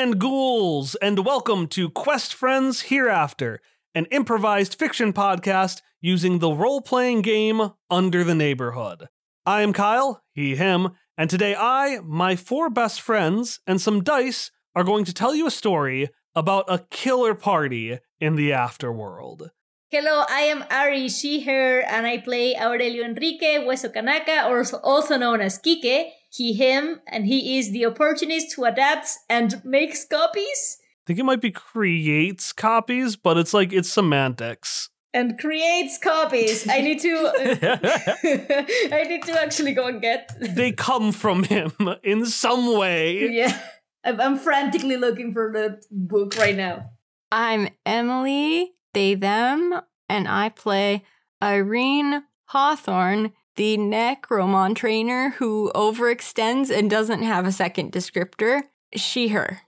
And ghouls, and welcome to Quest Friends Hereafter, an improvised fiction podcast using the role playing game Under the Neighborhood. I am Kyle, he, him, and today I, my four best friends, and some dice are going to tell you a story about a killer party in the afterworld. Hello, I am Ari, she, her, and I play Aurelio Enrique Hueso Kanaka, or also known as Kike, he, him, and he is the opportunist who adapts and makes copies. I think it might be creates copies, but it's like it's semantics. And creates copies. I need to. I need to actually go and get. they come from him in some way. Yeah, I'm, I'm frantically looking for the book right now. I'm Emily, they, them, and I play Irene Hawthorne, the Necromon trainer who overextends and doesn't have a second descriptor. She, her.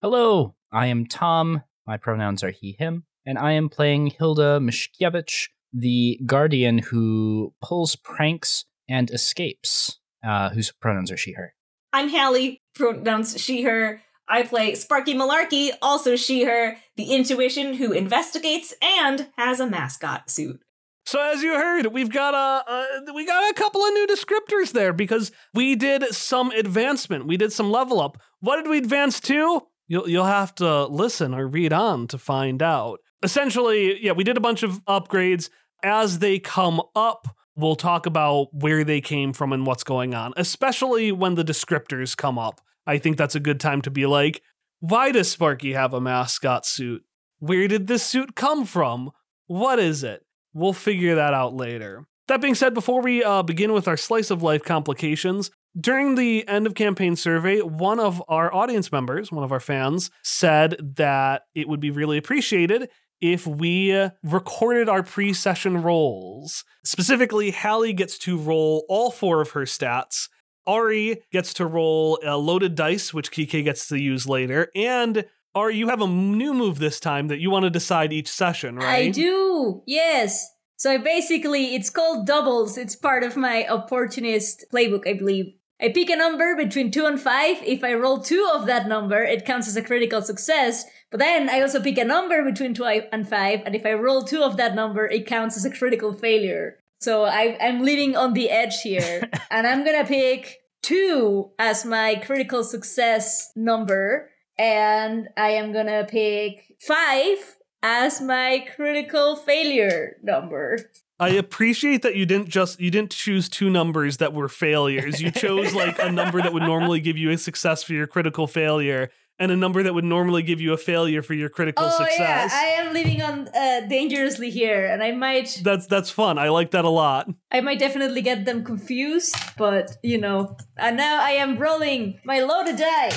Hello, I am Tom. My pronouns are he, him, and I am playing Hilda Mishkiewicz, the guardian who pulls pranks and escapes, uh, whose pronouns are she, her. I'm Hallie, pronouns she, her. I play Sparky Malarkey, also she, her, the intuition who investigates and has a mascot suit. So as you heard, we've got a, a, we got a couple of new descriptors there because we did some advancement. We did some level up. What did we advance to? You'll you'll have to listen or read on to find out. Essentially, yeah, we did a bunch of upgrades. As they come up, we'll talk about where they came from and what's going on, especially when the descriptors come up. I think that's a good time to be like, why does Sparky have a mascot suit? Where did this suit come from? What is it? We'll figure that out later. That being said, before we uh, begin with our slice of life complications, during the end of campaign survey, one of our audience members, one of our fans, said that it would be really appreciated if we recorded our pre session rolls. Specifically, Hallie gets to roll all four of her stats. Ari gets to roll a loaded dice, which Kike gets to use later. And Ari, you have a new move this time that you want to decide each session, right? I do, yes. So basically, it's called doubles. It's part of my opportunist playbook, I believe. I pick a number between 2 and 5. If I roll 2 of that number, it counts as a critical success. But then I also pick a number between 2 and 5, and if I roll 2 of that number, it counts as a critical failure. So I, I'm living on the edge here. and I'm gonna pick 2 as my critical success number. And I am gonna pick 5 as my critical failure number. I appreciate that you didn't just you didn't choose two numbers that were failures. You chose like a number that would normally give you a success for your critical failure and a number that would normally give you a failure for your critical oh, success. yeah, I am living on uh, dangerously here, and I might That's that's fun. I like that a lot. I might definitely get them confused, but you know. And now I am rolling my loaded die,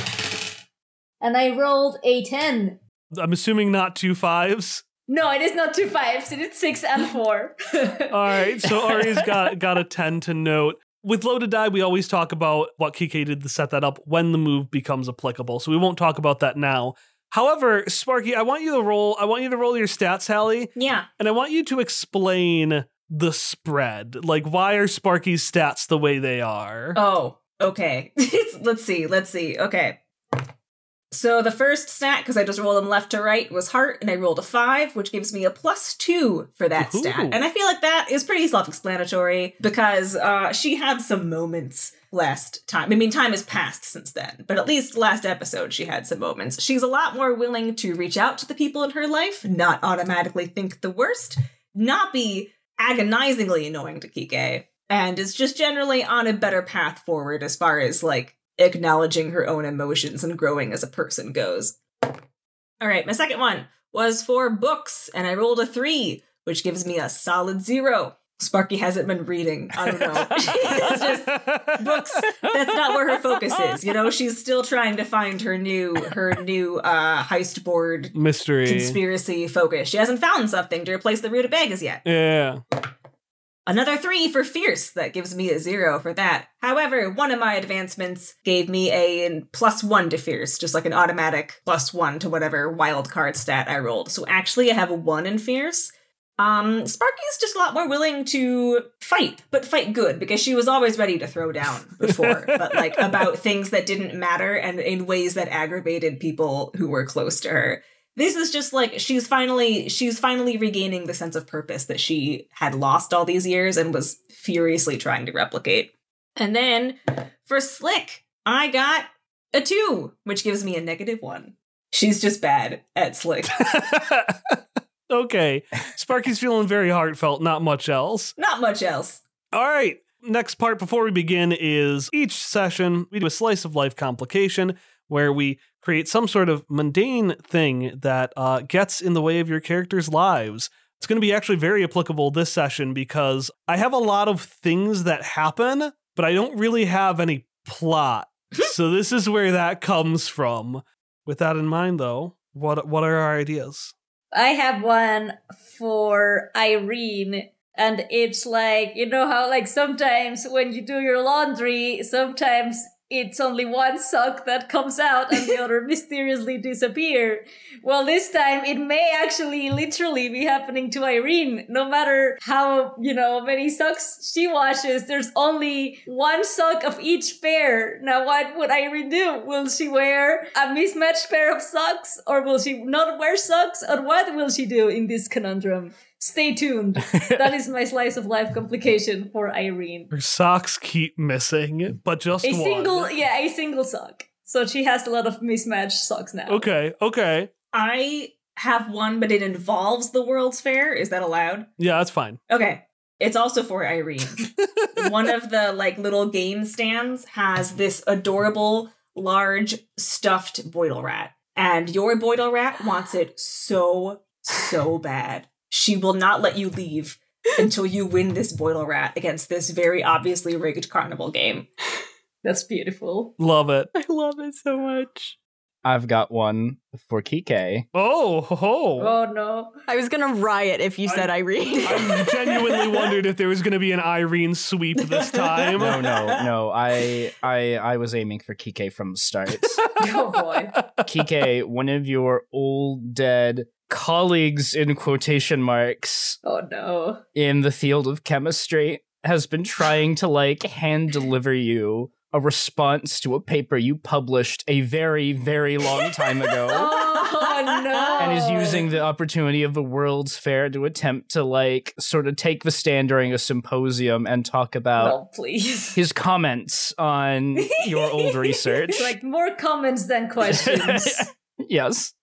and I rolled a ten. I'm assuming not two fives. No, it is not two fives. It is six and four. All right, so Ari's got got a ten to note. With loaded die, we always talk about what Kike did to set that up when the move becomes applicable. So we won't talk about that now. However, Sparky, I want you to roll. I want you to roll your stats, Hallie, Yeah. and I want you to explain the spread. Like, why are Sparky's stats the way they are? Oh, okay. let's see. Let's see. Okay. So the first stat, because I just rolled them left to right, was heart, and I rolled a five, which gives me a plus two for that Ooh. stat. And I feel like that is pretty self-explanatory because uh, she had some moments last time. I mean, time has passed since then, but at least last episode she had some moments. She's a lot more willing to reach out to the people in her life, not automatically think the worst, not be agonizingly annoying to Kike, and is just generally on a better path forward as far as like acknowledging her own emotions and growing as a person goes. All right, my second one was for books, and I rolled a three, which gives me a solid zero. Sparky hasn't been reading. I don't know. it's just books. That's not where her focus is. You know, she's still trying to find her new her new uh heist board Mystery. conspiracy focus. She hasn't found something to replace the rutabagas yet. Yeah. Another three for fierce. That gives me a zero for that. However, one of my advancements gave me a plus one to fierce, just like an automatic plus one to whatever wild card stat I rolled. So actually, I have a one in fierce. Um, Sparky's just a lot more willing to fight, but fight good because she was always ready to throw down before, but like about things that didn't matter and in ways that aggravated people who were close to her. This is just like she's finally she's finally regaining the sense of purpose that she had lost all these years and was furiously trying to replicate. And then for Slick, I got a 2, which gives me a negative 1. She's just bad at Slick. okay. Sparky's feeling very heartfelt, not much else. Not much else. All right. Next part before we begin is each session we do a slice of life complication where we create some sort of mundane thing that uh, gets in the way of your character's lives. It's going to be actually very applicable this session because I have a lot of things that happen, but I don't really have any plot. so this is where that comes from. With that in mind, though, what what are our ideas? I have one for Irene. And it's like, you know how like sometimes when you do your laundry, sometimes it's only one sock that comes out and the other mysteriously disappear. Well, this time it may actually literally be happening to Irene. No matter how, you know, many socks she washes, there's only one sock of each pair. Now, what would Irene do? Will she wear a mismatched pair of socks or will she not wear socks? Or what will she do in this conundrum? Stay tuned. that is my slice of life complication for Irene. Her socks keep missing, but just A one. single, yeah, a single sock. So she has a lot of mismatched socks now. Okay, okay. I have one, but it involves the World's Fair. Is that allowed? Yeah, that's fine. Okay. It's also for Irene. one of the like little game stands has this adorable large stuffed boidle rat. And your boidle rat wants it so, so bad. She will not let you leave until you win this boidle rat against this very obviously rigged carnival game. That's beautiful. Love it. I love it so much. I've got one for Kike. Oh, ho, ho. Oh no. I was gonna riot if you said Irene. I genuinely wondered if there was going to be an Irene sweep this time. No, no, no. I I I was aiming for Kike from the start. Oh boy. Kike, one of your old dead colleagues in quotation marks Oh no. in the field of chemistry has been trying to like hand deliver you a response to a paper you published a very very long time ago. Oh no. and is using the opportunity of the World's Fair to attempt to like sort of take the stand during a symposium and talk about No, please. his comments on your old research. like more comments than questions. yes.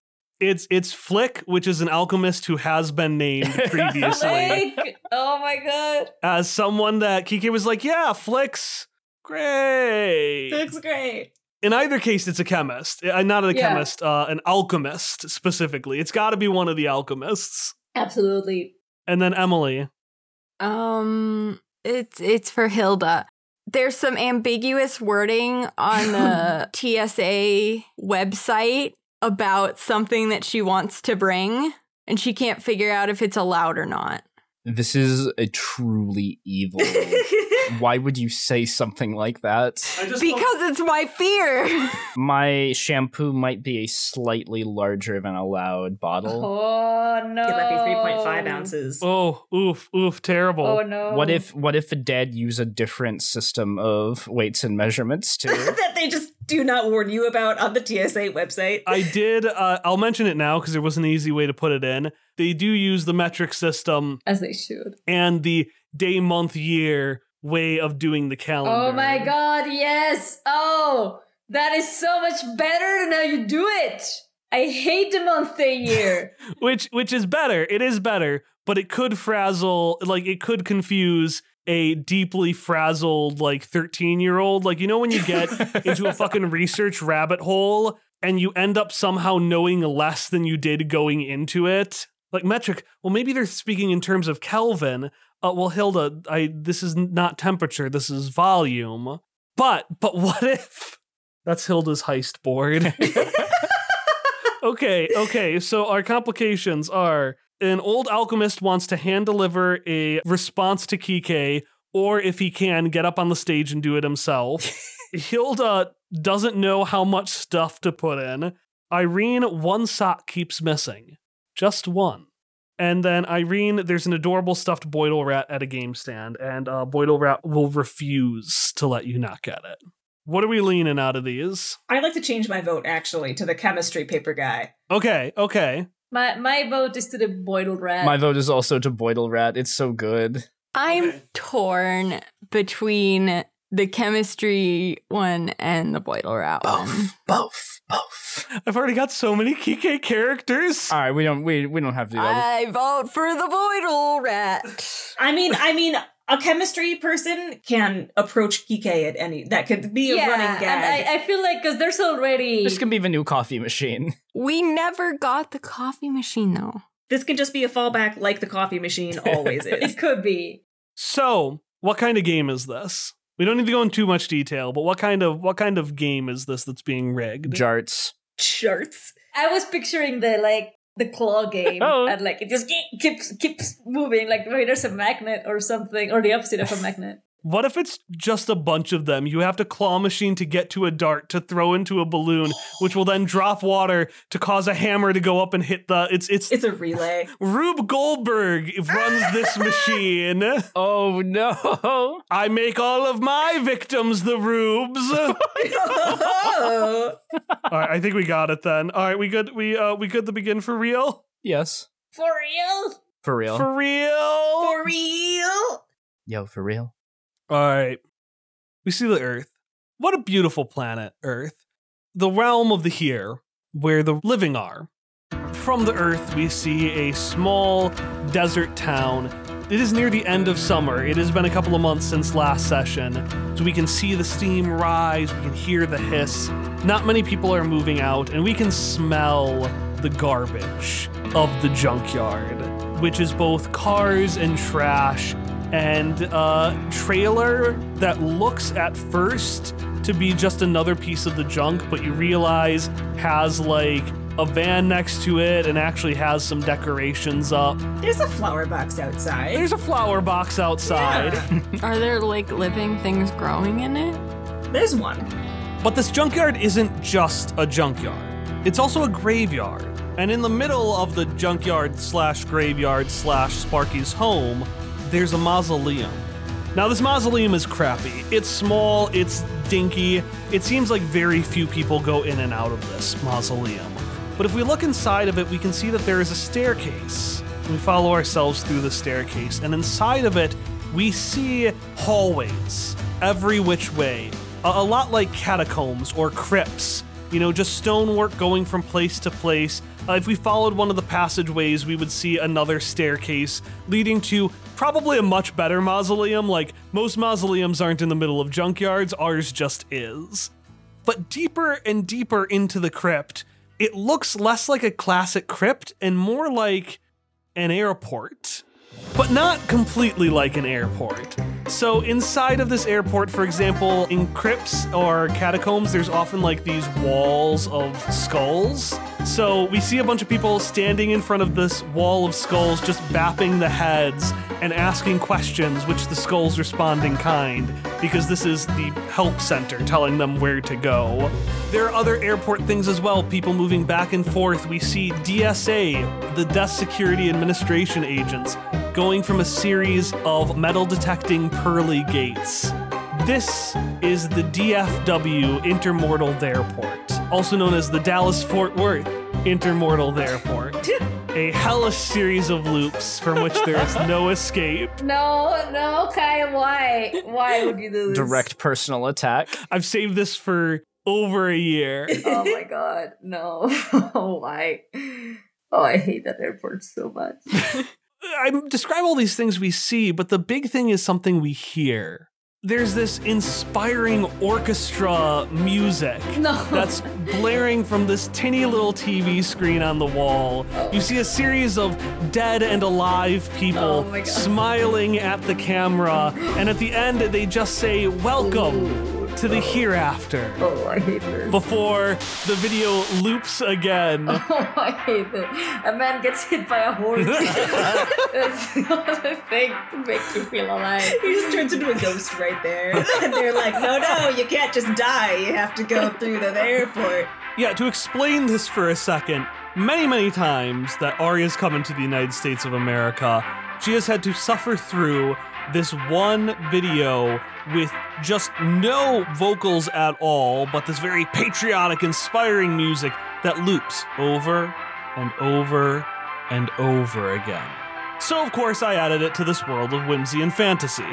It's it's Flick, which is an alchemist who has been named previously like, oh my god. as someone that Kike was like, yeah, Flick's great. Looks great. In either case, it's a chemist, uh, not a Yeah. chemist, uh, an alchemist specifically. It's got to be one of the alchemists. Absolutely. And then Emily. Um, it's it's for Hilda. There's some ambiguous wording on the TSA website about something that she wants to bring, and she can't figure out if it's allowed or not. This is a truly evil. Why would you say something like that? Because it's my fear. My shampoo might be a slightly larger than allowed bottle. Oh no. It might be 3.5 ounces. Oh, oof, oof, terrible. Oh no. What if what if the dead use a different system of weights and measurements too? that they just do not warn you about on the TSA website. I did. Uh, I'll mention it now because there was an easy way to put it in. They do use the metric system As they should. and the day, month, year way of doing the calendar. Oh my god, yes. Oh, that is so much better than how you do it. I hate the month day year. Which which is better. It is better, but it could frazzle. Like it could confuse a deeply frazzled like 13 year old. Like you know when you get into a fucking research rabbit hole and you end up somehow knowing less than you did going into it. Like metric. Well, maybe they're speaking in terms of Kelvin. Uh, well, Hilda, I this is not temperature. This is volume. But but what if that's Hilda's heist board? okay, okay. So our complications are an old alchemist wants to hand deliver a response to Kike, or if he can, get up on the stage and do it himself. Hilda doesn't know how much stuff to put in. Irene, one sock keeps missing. Just one. And then Irene, there's an adorable stuffed Boidle rat at a game stand, and uh, Boidle rat will refuse to let you not get it. What are we leaning out of these? I'd like to change my vote actually to the chemistry paper guy. Okay, okay. My my vote is to the boidle rat. My vote is also to Boidle Rat. It's so good. I'm Okay. torn between the chemistry one and the Boidle Rat one. both, both. I've already got so many Kike characters. All right, we don't we we don't have to do that. I vote for the Boidle Rat. I mean, I mean, a chemistry person can approach Kike at any. That could be a yeah, running and gag. I, I feel like because there's already This can be the new coffee machine. We never got the coffee machine though. this can just be a fallback, like the coffee machine always is. it could be. So, what kind of game is this? We don't need to go in too much detail, but what kind of what kind of game is this that's being rigged? Jarts. Shirts. I was picturing the like the claw game Oh. and like it just keeps keeps moving like maybe there's a magnet or something or the opposite of a magnet. What if it's just a bunch of them? You have to claw machine to get to a dart to throw into a balloon, which will then drop water to cause a hammer to go up and hit the. It's it's It's a relay. Rube Goldberg runs this machine. Oh no! I make all of my victims the Rubes. all right, I think we got it then. All right, we good. We uh we good to begin for real. yes, For real? for real. For real. For real. Yo, for real. All right. We see the Earth. What a beautiful planet, Earth. The realm of the here, where the living are. From the Earth, we see a small desert town. It is near the end of summer. It has been a couple of months since last session, so we can see the steam rise, we can hear the hiss. Not many people are moving out, and we can smell the garbage of the junkyard, which is both cars and trash and a trailer that looks at first to be just another piece of the junk, but you realize has like a van next to it and actually has some decorations up. There's a flower box outside. There's a flower box outside, Yeah. Are there like living things growing in it? There's one. but this junkyard isn't just a junkyard. It's also a graveyard. And in the middle of the junkyard slash graveyard slash Sparky's home, there's a mausoleum. Now, this mausoleum is crappy. It's small, it's dinky. It seems like very few people go in and out of this mausoleum. But if we look inside of it, we can see that there is a staircase. We follow ourselves through the staircase, and inside of it, we see hallways every which way. A, a lot like catacombs or crypts, you know, just stonework going from place to place. Uh, if we followed one of the passageways, we would see another staircase leading to probably a much better mausoleum. Like, most mausoleums aren't in the middle of junkyards, ours just is. But deeper and deeper into the crypt, it looks less like a classic crypt and more like an airport. But not completely like an airport. So, inside of this airport, for example, in crypts or catacombs, there's often like these walls of skulls. So, we see a bunch of people standing in front of this wall of skulls, just bapping the heads and asking questions, which the skulls respond in kind, because this is the help center telling them where to go. There are other airport things as well, people moving back and forth. We see DSA, the Desk Security Administration agents, going from a series of metal detecting pearly gates. This is the DFW Intermortal Airport, also known as the Dallas Fort Worth Intermortal Airport. a hellish series of loops from which there is no escape. No, no, Kai, why? Why would you do this? Direct personal attack. I've saved this for over a year. Oh my god, no. why? Oh, I hate that airport so much. I describe all these things we see, but the big thing is something we hear. There's this inspiring orchestra music No. that's blaring from this tinny little TV screen on the wall. You see a series of dead and alive people Oh smiling at the camera, and at the end, they just say, Welcome to the hereafter. Oh, I hate this. Before the video loops again. Oh, I hate it. A man gets hit by a horse. That's not a thing to make you feel alive. He just turns into a ghost right there. And they're like, no, no, you can't just die. You have to go through the airport. Yeah, to explain this for a second, many, many times that Ari's come into the United States of America, she has had to suffer through this one video with just no vocals at all, but this very patriotic, inspiring music that loops over and over and over again. So, of course, I added it to this world of whimsy and fantasy.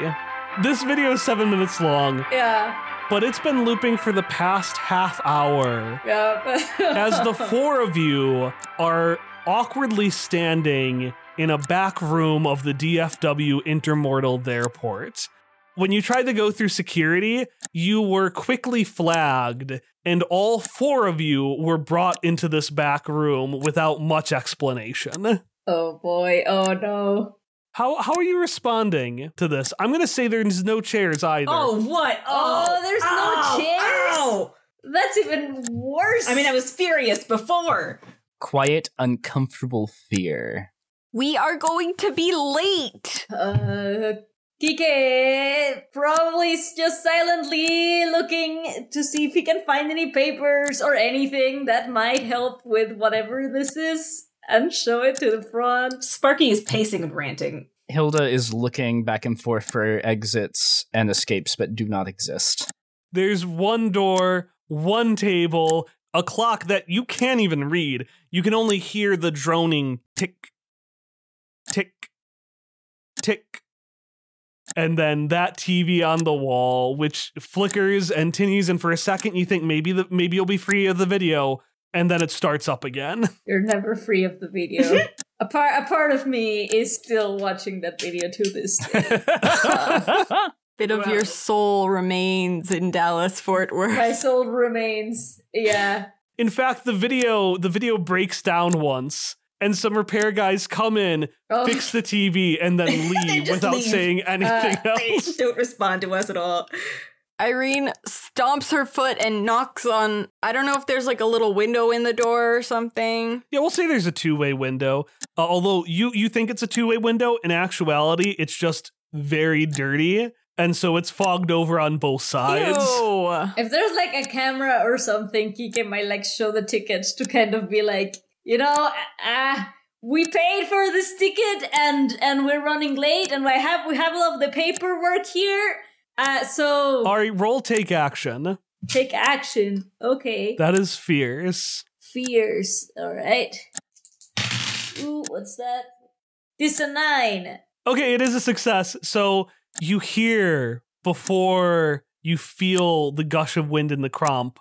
This video is seven minutes long, Yeah. but it's been looping for the past half hour Yeah. as the four of you are awkwardly standing in a back room of the DFW Intermortal Airport. When you tried to go through security, you were quickly flagged, and all four of you were brought into this back room without much explanation. oh boy. Oh no. How how are you responding to this? I'm gonna say there's no chairs either. Oh, what? Oh, oh there's no Ow, chairs? ow. That's even worse. I mean, I was furious before. Quiet, uncomfortable fear. We are going to be late. Uh, Kike probably is just silently looking to see if he can find any papers or anything that might help with whatever this is and show it to the front. Sparky is pacing and ranting. Hilda is looking back and forth for exits and escapes, but do not exist. There's one door, one table, a clock that you can't even read. You can only hear the droning tick, tick, tick. And then that TV on the wall, which flickers and tinnies, and for a second you think maybe the maybe you'll be free of the video, and then it starts up again. You're never free of the video. a part, a part of me is still watching that video to this day. Bit of your soul remains in Dallas Fort Worth. My soul remains. Yeah. In fact, the video the video breaks down once, and some repair guys come in, Oh. fix the TV, and then leave without leave. saying anything They else. don't respond to us at all. Irene stomps her foot and knocks on. I don't know if there's like a little window in the door or something. Yeah, we'll say there's a two-way window. Uh, although you you think it's a two-way window, in actuality, it's just very dirty, and so it's fogged over on both sides. Ew. If there's like a camera or something, Kike might like show the tickets to kind of be like, you know, uh, we paid for this ticket and and we're running late and I have we have all of the paperwork here. Uh, so Ari, roll take action. take action. Okay. That is fierce. Fierce. All right. Ooh, what's that? This a nine. Okay, it is a success. So you hear before you feel the gush of wind in the cromp.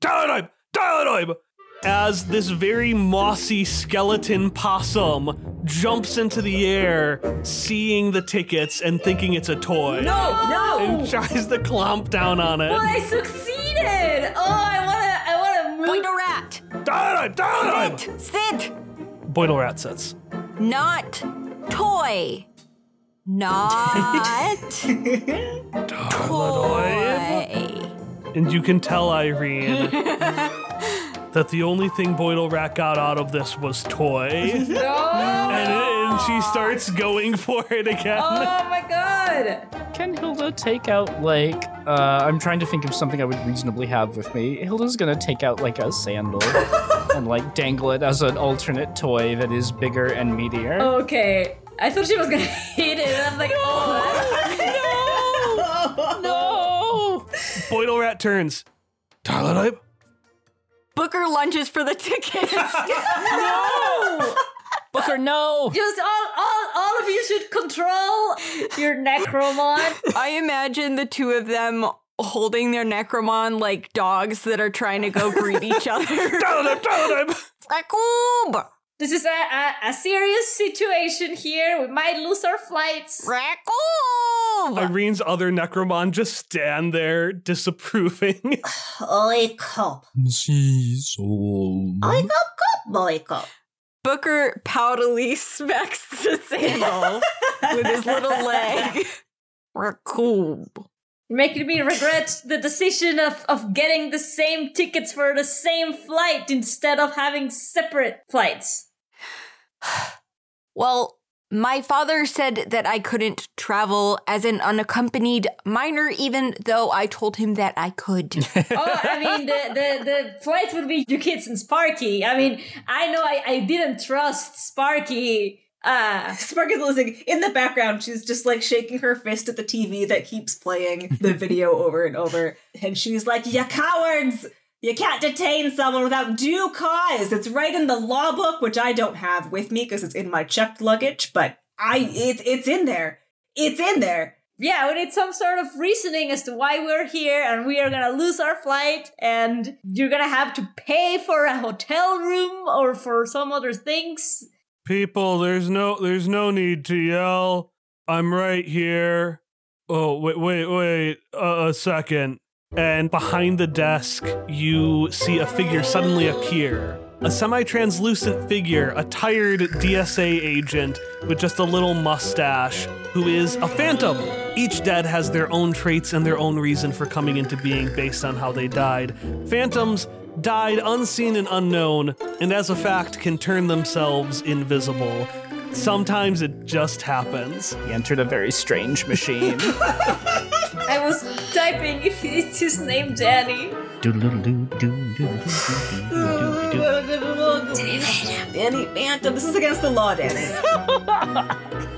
Dialogue! Dialogue! As this very mossy skeleton possum jumps into the air, seeing the tickets and thinking it's a toy. No, no. And tries to clomp down on Well, it. I succeeded. Oh, I wanna, I wanna move. Point a rat. Dialogue! Dialogue! Sit. Sit. Boidle Rat sits. Not toy. Not toy. And you can tell, Irene, that the only thing Boidle Rat got out of this was toy. and, No. and she starts going for it again. Oh my god. Can Hilda take out like uh I'm trying to think of something I would reasonably have with me. Hilda's gonna take out like a sandal and like dangle it as an alternate toy that is bigger and meatier. Okay. I thought she was gonna hit it, and I'm like, oh. no! no! Boidle Rat turns. Dialogue? Booker lunges for the tickets. No. Booker, no! Just all, all, all of you should control your Necromon. I imagine the two of them holding their Necromon like dogs that are trying to go greet each other. Dialogue! Dialogue! Raccoon! This is a, a, a serious situation here. We might lose our flights. Raccoon! Irene's other Necromon just stand there disapproving. Oi, cop. Oi, cop, cop, boy, cop. Booker poutily smacks the sandal with his little leg. Raccoon. Making me regret the decision of, of getting the same tickets for the same flight instead of having separate flights. Well, My father said that I couldn't travel as an unaccompanied minor, even though I told him that I could. oh, I mean, the, the, the flights would be you kids and Sparky. I mean, I know I, I didn't trust Sparky. Uh, Sparky's listening. In the background, she's just like shaking her fist at the TV that keeps playing the video over and over. And she's like, You cowards! You can't detain someone without due cause. It's right in the law book, which I don't have with me because it's in my checked luggage, but I it's it's in there. It's in there. yeah, we need some sort of reasoning as to why we're here and we are gonna lose our flight and you're gonna have to pay for a hotel room or for some other things. People, there's no there's no need to yell. I'm right here. Oh, wait, wait, wait. Uh, a second. And behind the desk, you see a figure suddenly appear. A semi translucent figure, a tired DSA agent with just a little mustache, who is a phantom. Each dead has their own traits and their own reason for coming into being based on how they died. Phantoms died unseen and unknown, and as a fact, can turn themselves invisible. Sometimes it just happens. He entered a very strange machine. I was typing if it's his name Danny. Danny Phantom. This is against the law, Danny.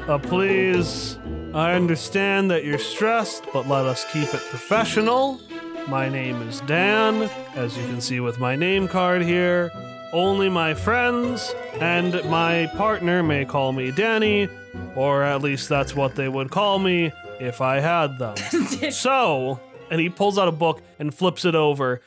Uh, please, I understand that you're stressed, but let us keep it professional. My name is Dan, as you can see with my name card here. Only my friends and my partner may call me Danny, or at least that's what they would call me if I had them. so, and he pulls out a book and flips it over.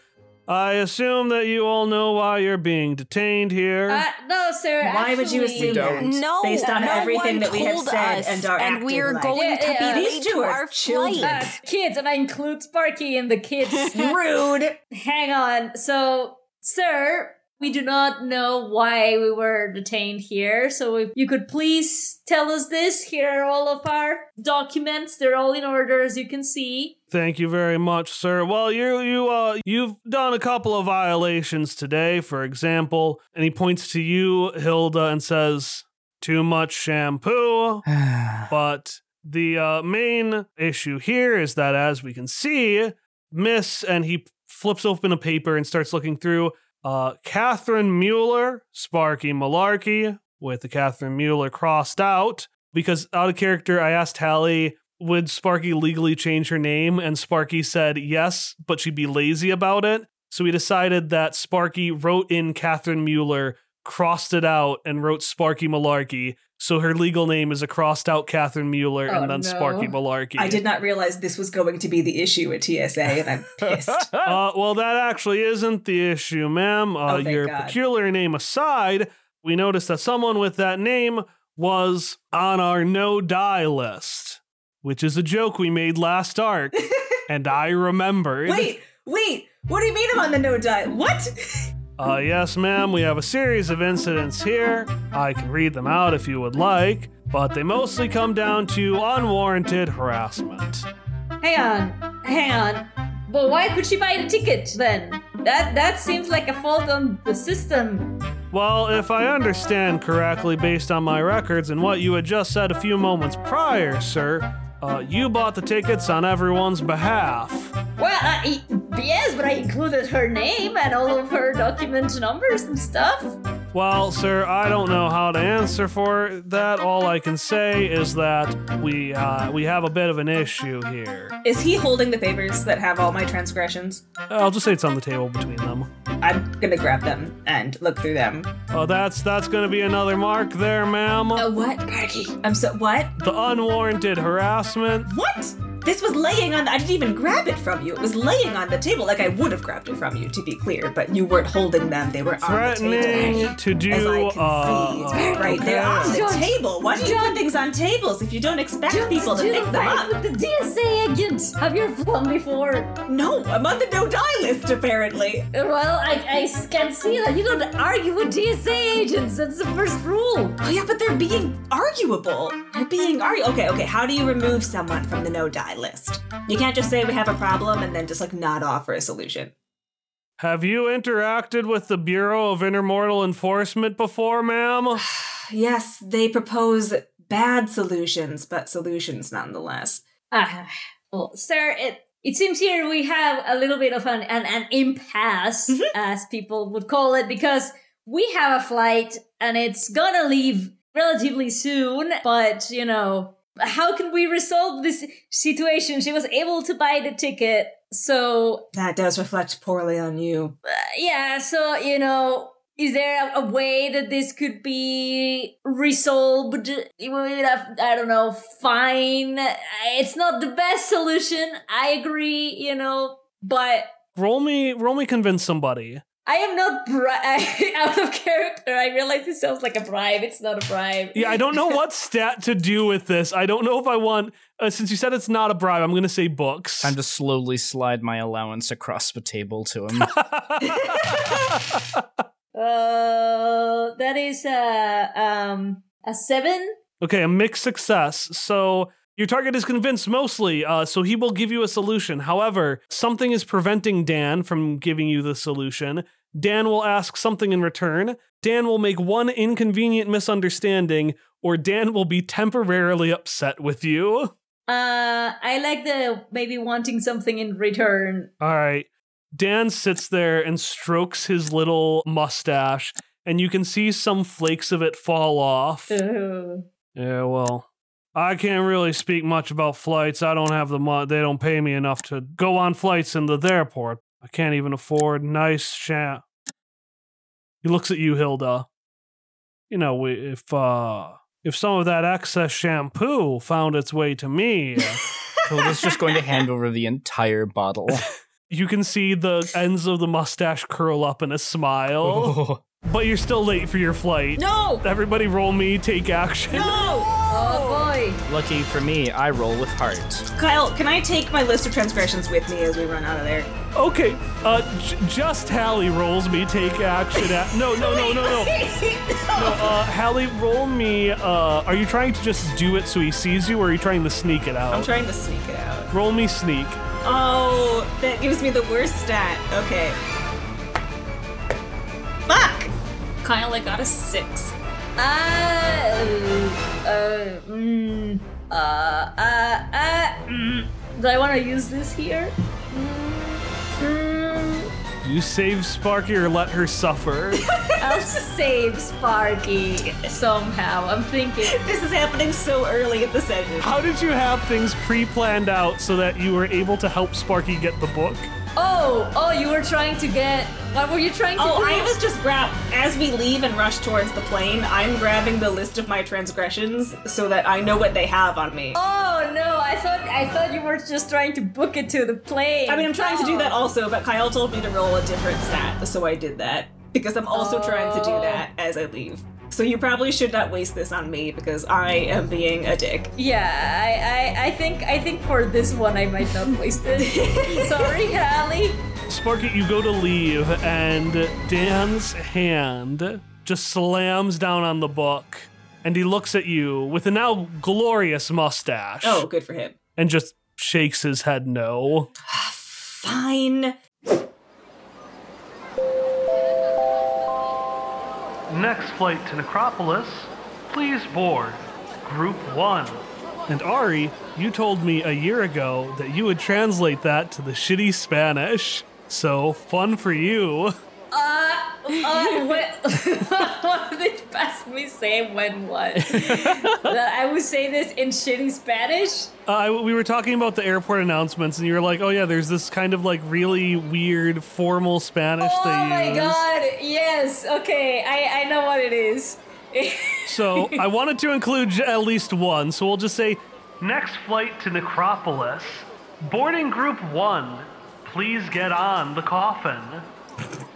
I assume that you all know why you're being detained here. Uh, no, sir. Why would you actually- assume don't. that? No, Based on no everything one that we have told said us, and our and we are acting going like- to Yeah, yeah, be these two are our children. Uh, kids, and I include Sparky in the kids. Rude. Hang on. So, sir, we do not know why we were detained here. So, if you could please tell us this, here are all of our documents. They're all in order, as you can see. Thank you very much, sir. Well, you you uh you've done a couple of violations today, for example, and he points to you, Hilda, and says, "Too much shampoo." But the uh, main issue here is that, as we can see, Miss, and he flips open a paper and starts looking through. Uh, Catherine Mueller, Sparky Malarkey, with the Catherine Mueller crossed out because out of character. I asked Hallie would Sparky legally change her name? And Sparky said yes, but she'd be lazy about it. So we decided that Sparky wrote in Catherine Mueller, crossed it out, and wrote Sparky Malarkey. So her legal name is a crossed out Catherine Mueller Oh, and then no. Sparky Malarkey. I did not realize this was going to be the issue at TSA, and I'm pissed. Uh, well, that actually isn't the issue, ma'am. Uh, Oh, your God. peculiar name aside, we noticed that someone with that name was on our no die list, which is a joke we made last arc, and I remembered. wait, wait. What do you mean I'm on the no die? What? Uh, yes, ma'am, we have a series of incidents here. I can read them out if you would like, but they mostly come down to unwarranted harassment. Hang on, hang on. But why could she buy the ticket then? That that seems like a fault on the system. Well, if I understand correctly, based on my records and what you had just said a few moments prior, sir, uh, you bought the tickets on everyone's behalf. Well, I, yes, but I included her name and all of her document numbers and stuff. Well, sir, I don't know how to answer for that. All I can say is that we uh, we have a bit of an issue here. Is he holding the papers that have all my transgressions? I'll just say it's on the table between them. I'm gonna grab them and look through them. Oh, that's that's gonna be another mark there, ma'am. Uh, what, Sparky? I'm so what? The unwarranted harassment. What? This was laying on. The, I didn't even grab it from you. It was laying on the table, like I would have grabbed it from you, to be clear. But you weren't holding them; they were on the Threatening table. to do. As I can uh, see, right? They're on the John- table. Why do you put things on tables if you don't expect people to pick them up? with the DSA agent. Have you flown before? No, I'm on the no die list apparently. Well, I, I can see that you don't argue with DSA agents. That's the first rule. Oh yeah, but they're being arguable. They're being argu. Okay, okay. How do you remove someone from the no die list? You can't just say we have a problem and then just like not offer a solution. Have you interacted with the Bureau of Intermortal Enforcement before, ma'am? Yes, they propose bad solutions, but solutions nonetheless. Ah, well, sir, it it seems here we have a little bit of an an, an impasse, Mhm. as people would call it, because we have a flight and it's gonna leave relatively soon. But you know, how can we resolve this situation? She was able to buy the ticket, so That does reflect poorly on you. uh, yeah. So you know. Is there a, a way that this could be resolved with a, I don't know, fine? It's not the best solution, I agree, you know, but Roll me, roll me, convince somebody. I am not bri- out of character. I realize this sounds like a bribe. It's not a bribe. Yeah, I don't know what stat to do with this. I don't know if I want. Uh, since you said it's not a bribe, I'm going to say books. Time to slowly slide my allowance across the table to him. Uh, that is a um a seven. okay, a mixed success. So your target is convinced mostly. Uh, so he will give you a solution. However, something is preventing Dan from giving you the solution. Dan will ask something in return. Dan will make one inconvenient misunderstanding, or Dan will be temporarily upset with you. Uh, I like the maybe wanting something in return. All right. Dan sits there and strokes his little mustache, and you can see some flakes of it fall off. Yeah, well, I can't really speak much about flights. I don't have the money. They don't pay me enough to go on flights in the airport. I can't even afford nice sham. He looks at you, Hilda. You know, we- if uh, if some of that excess shampoo found its way to me, Hilda's just going to hand over the entire bottle. you can see the ends of the mustache curl up in a smile. But you're still late for your flight. No! Everybody, roll me, take action. No! Oh boy. Lucky for me, I roll with heart. Kyle, can I take my list of transgressions with me as we run out of there? Okay, uh, j- just Hallie rolls me take action at. No, no, no, no, no. No, uh, Hallie, roll me. Uh, are you trying to just do it so he sees you, or are you trying to sneak it out? I'm trying to sneak it out. roll me sneak. Oh, that gives me the worst stat. Okay. Kyle, I got a six. Uh, uh, mm, uh, uh, uh, mm. Do I want to use this here? Mm, mm. You save Sparky or let her suffer. I'll save Sparky somehow. I'm thinking. This is happening so early in the session. How did you have things pre-planned out so that you were able to help Sparky get the book? Oh, oh, you were trying to get. What were you trying to Oh, do? I was just grab as we leave and rush towards the plane. I'm grabbing the list of my transgressions so that I know what they have on me. Oh no! I thought I thought you were just trying to book it to the plane. I mean, I'm trying to do Oh. that also, but Kyle told me to roll a different stat, so I did that because I'm also trying to do Oh. that as I leave. So you probably should not waste this on me because I am being a dick. Yeah, I, I, I think I think for this one I might not waste it. Sorry, Hallie. Sparky, you go to leave, and Dan's hand just slams down on the book, and he looks at you with a now glorious mustache. Oh, good for him. And just shakes his head no. Ah, fine. Next flight to Necropolis, please board Group 1. And Ari, you told me a year ago that you would translate that to the shitty Spanish. So, fun for you. Uh, uh, what, did past me say when what? I would say this in shitty Spanish. Uh, we were talking about the airport announcements, and you were like, "Oh yeah, there's this kind of like really weird formal Spanish Oh my use." god! Yes. Okay, I I know what it is. So I wanted to include at least one. So we'll just say, "Next flight to Necropolis, boarding Group One. Please get on the coffin."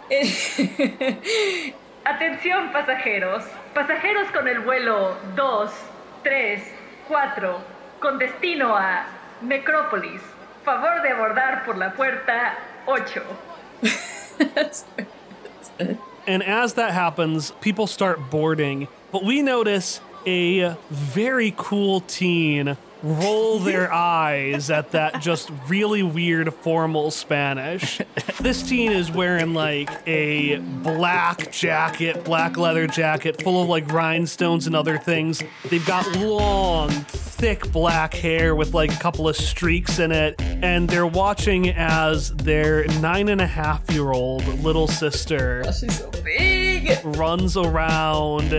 Atención pasajeros, pasajeros con el vuelo 2, 3, 4, con destino a Necrópolis. Favor de abordar por la puerta 8. And as that happens, people start boarding. But we notice a very cool teen roll their eyes at that just really weird formal Spanish. This teen is wearing like a black jacket, black leather jacket full of like rhinestones and other things. They've got long, thick black hair with like a couple of streaks in it, and they're watching as their nine and a half year old little sister Oh, She's so big. Runs around.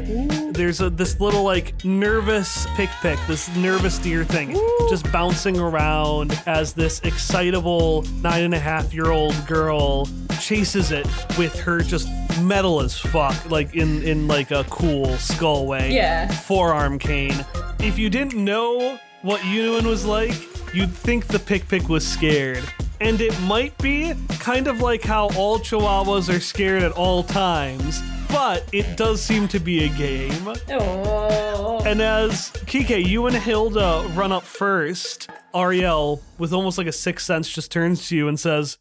There's a this little like nervous pick pick, this nervous deer thing, just bouncing around as this excitable nine and a half year old girl chases it with her just metal as fuck, like in in like a cool skull way. Yeah. Forearm cane. If you didn't know what Yunuin was like, you'd think the pick pick was scared. And it might be kind of like how all chihuahuas are scared at all times, but it does seem to be a game. Oh. And as Kike, you and Hilda run up first, Ariel, with almost like a sixth sense, just turns to you and says,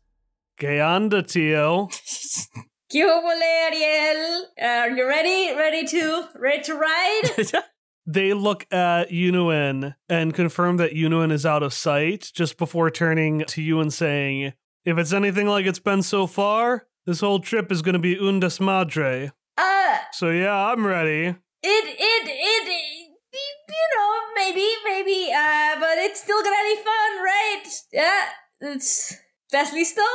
Que anda, tío? ¿Qué hubo, Ariel? Uh, are you ready? Ready to ready to ride? They look at Yunuin and confirm that Yunuin is out of sight just before turning to you and saying, If it's anything like it's been so far, this whole trip is going to be un desmadre. uh, So yeah, I'm ready. it it it you know maybe maybe uh, but it's still gonna be fun, right? Yeah, it's that's listo.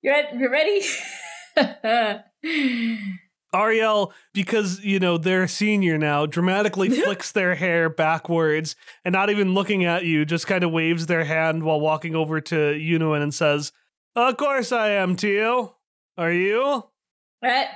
You ready? You ready? Ariel, because, you know, they're senior now, dramatically flicks their hair backwards and not even looking at you, just kind of waves their hand while walking over to Yunuin and says, Of course I am, Tio. Are you? Right?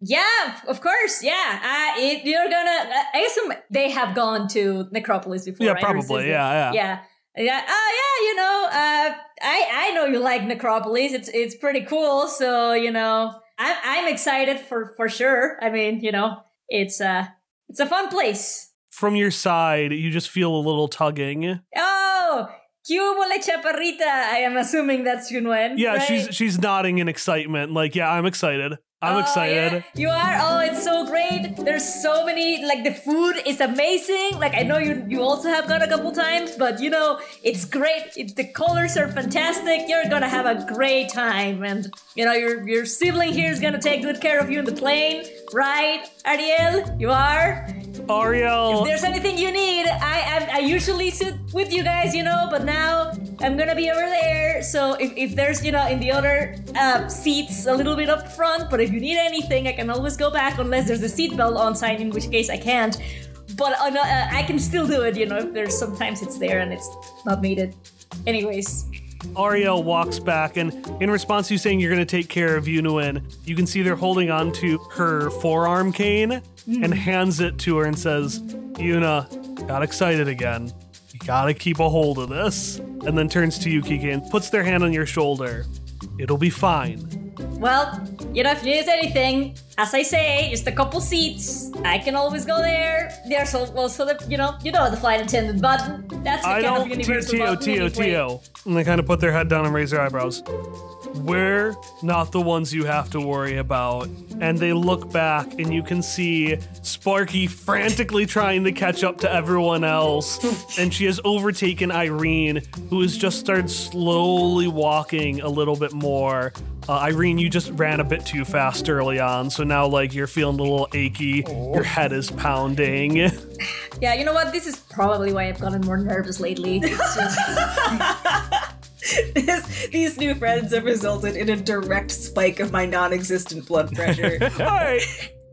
Yeah, of course. Yeah, uh, it, you're gonna. I assume they have gone to Necropolis before. Yeah, right? Probably. Yeah, yeah. yeah. Yeah. Oh, yeah. You know, uh, I I know you like Necropolis. It's it's pretty cool. So you know, I'm I'm excited for for sure. I mean, you know, it's uh it's a fun place. From your side, you just feel a little tugging. Oh, Cubo la Chaparrita. I am assuming that's Yunuin. Yeah, right? she's she's nodding in excitement. Like, yeah, I'm excited. I'm Oh, excited. yeah, you are. Oh, it's so great. There's so many. Like the food is amazing. Like I know you you also have gone a couple times, but you know it's great. It, the colors are fantastic. You're gonna have a great time, and you know your your sibling here is gonna take good care of you in the plane, right, Ariel? You are. Ariel, If there's anything you need, I, I I usually sit with you guys, you know, but now I'm gonna be over there. So if, if there's you know in the other uh, seats a little bit up front, but if you need anything, I can always go back unless there's a seatbelt on sign, in which case I can't. But uh, uh, I can still do it, you know. If there's sometimes it's there and it's not needed. Anyways, Ariel walks back, and in response to you saying you're going to take care of Yunuin, you can see they're holding on to her forearm cane and hands it to her and says, Yuna, got excited again. You gotta keep a hold of this. And then turns to you, Kike, and puts their hand on your shoulder. It'll be fine. Well, you know, if you need anything, as I say, just a couple seats. I can always go there. There's al- also the you know you know the flight attendant button. That's the I kind don't. of universal Tio, button anyway. Tio. And they kind of put their head down and raise their eyebrows. We're not the ones you have to worry about. And they look back, and you can see Sparky frantically trying to catch up to everyone else. and she has overtaken Irene, who has just started slowly walking a little bit more. Uh, Irene, you just ran a bit too fast early on, so now like you're feeling a little achy. Your head is pounding. Yeah, you know what? This is probably why I've gotten more nervous lately. It's just This, these new friends have resulted in a direct spike of my non-existent blood pressure. All right,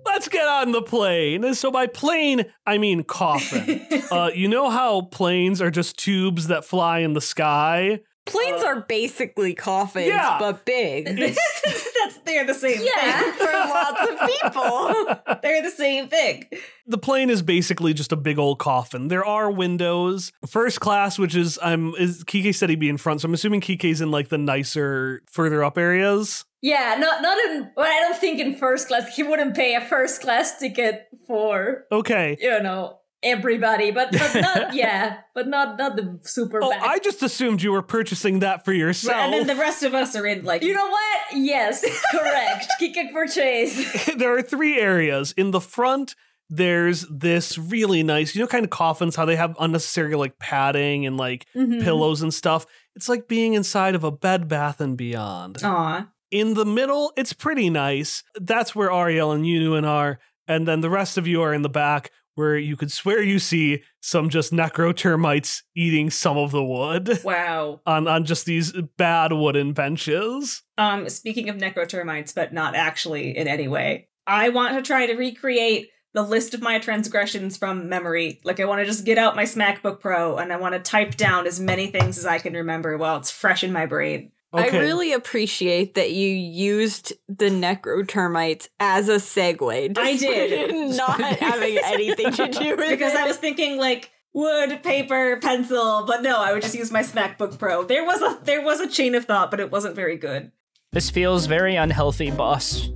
let's get on the plane. So by plane, I mean coffin. uh, you know how planes are just tubes that fly in the sky? Planes are basically coffins, Yeah. but big That's they're the same yeah. thing. for lots of people. They're the same thing. The plane is basically just a big old coffin. There are windows. First class, which is I'm is Kike said he'd be in front, so I'm assuming Kike's in like the nicer, further up areas. Yeah, not not in. Well, I don't think in first class he wouldn't pay a first class ticket for Okay. you know everybody, but but not yeah, but not not the super Oh, back. I just assumed you were purchasing that for yourself. And then the rest of us are in like you know what? Yes, correct. Kick and purchase. there are three areas. In the front, there's this really nice, you know, kind of coffins, how they have unnecessary like padding and like Mhm. pillows and stuff. It's like being inside of a Bed Bath and Beyond. Aw. In the middle, it's pretty nice. That's where Ariel and Yunuin are. And then the rest of you are in the back where you could swear you see some just necro termites eating some of the wood Wow. on, on just these bad wooden benches. Um, speaking of necrotermites, but not actually in any way, I want to try to recreate the list of my transgressions from memory. Like, I want to just get out my SmackBook Pro and I want to type down as many things as I can remember while it's fresh in my brain. I really appreciate that you used the necro termites as a segue. I did. not having anything to do with it. because it. I was thinking like wood, paper, pencil, but no, I would just use my SmackBook Pro. There was a there was a chain of thought, but it wasn't very good. This feels very unhealthy, boss.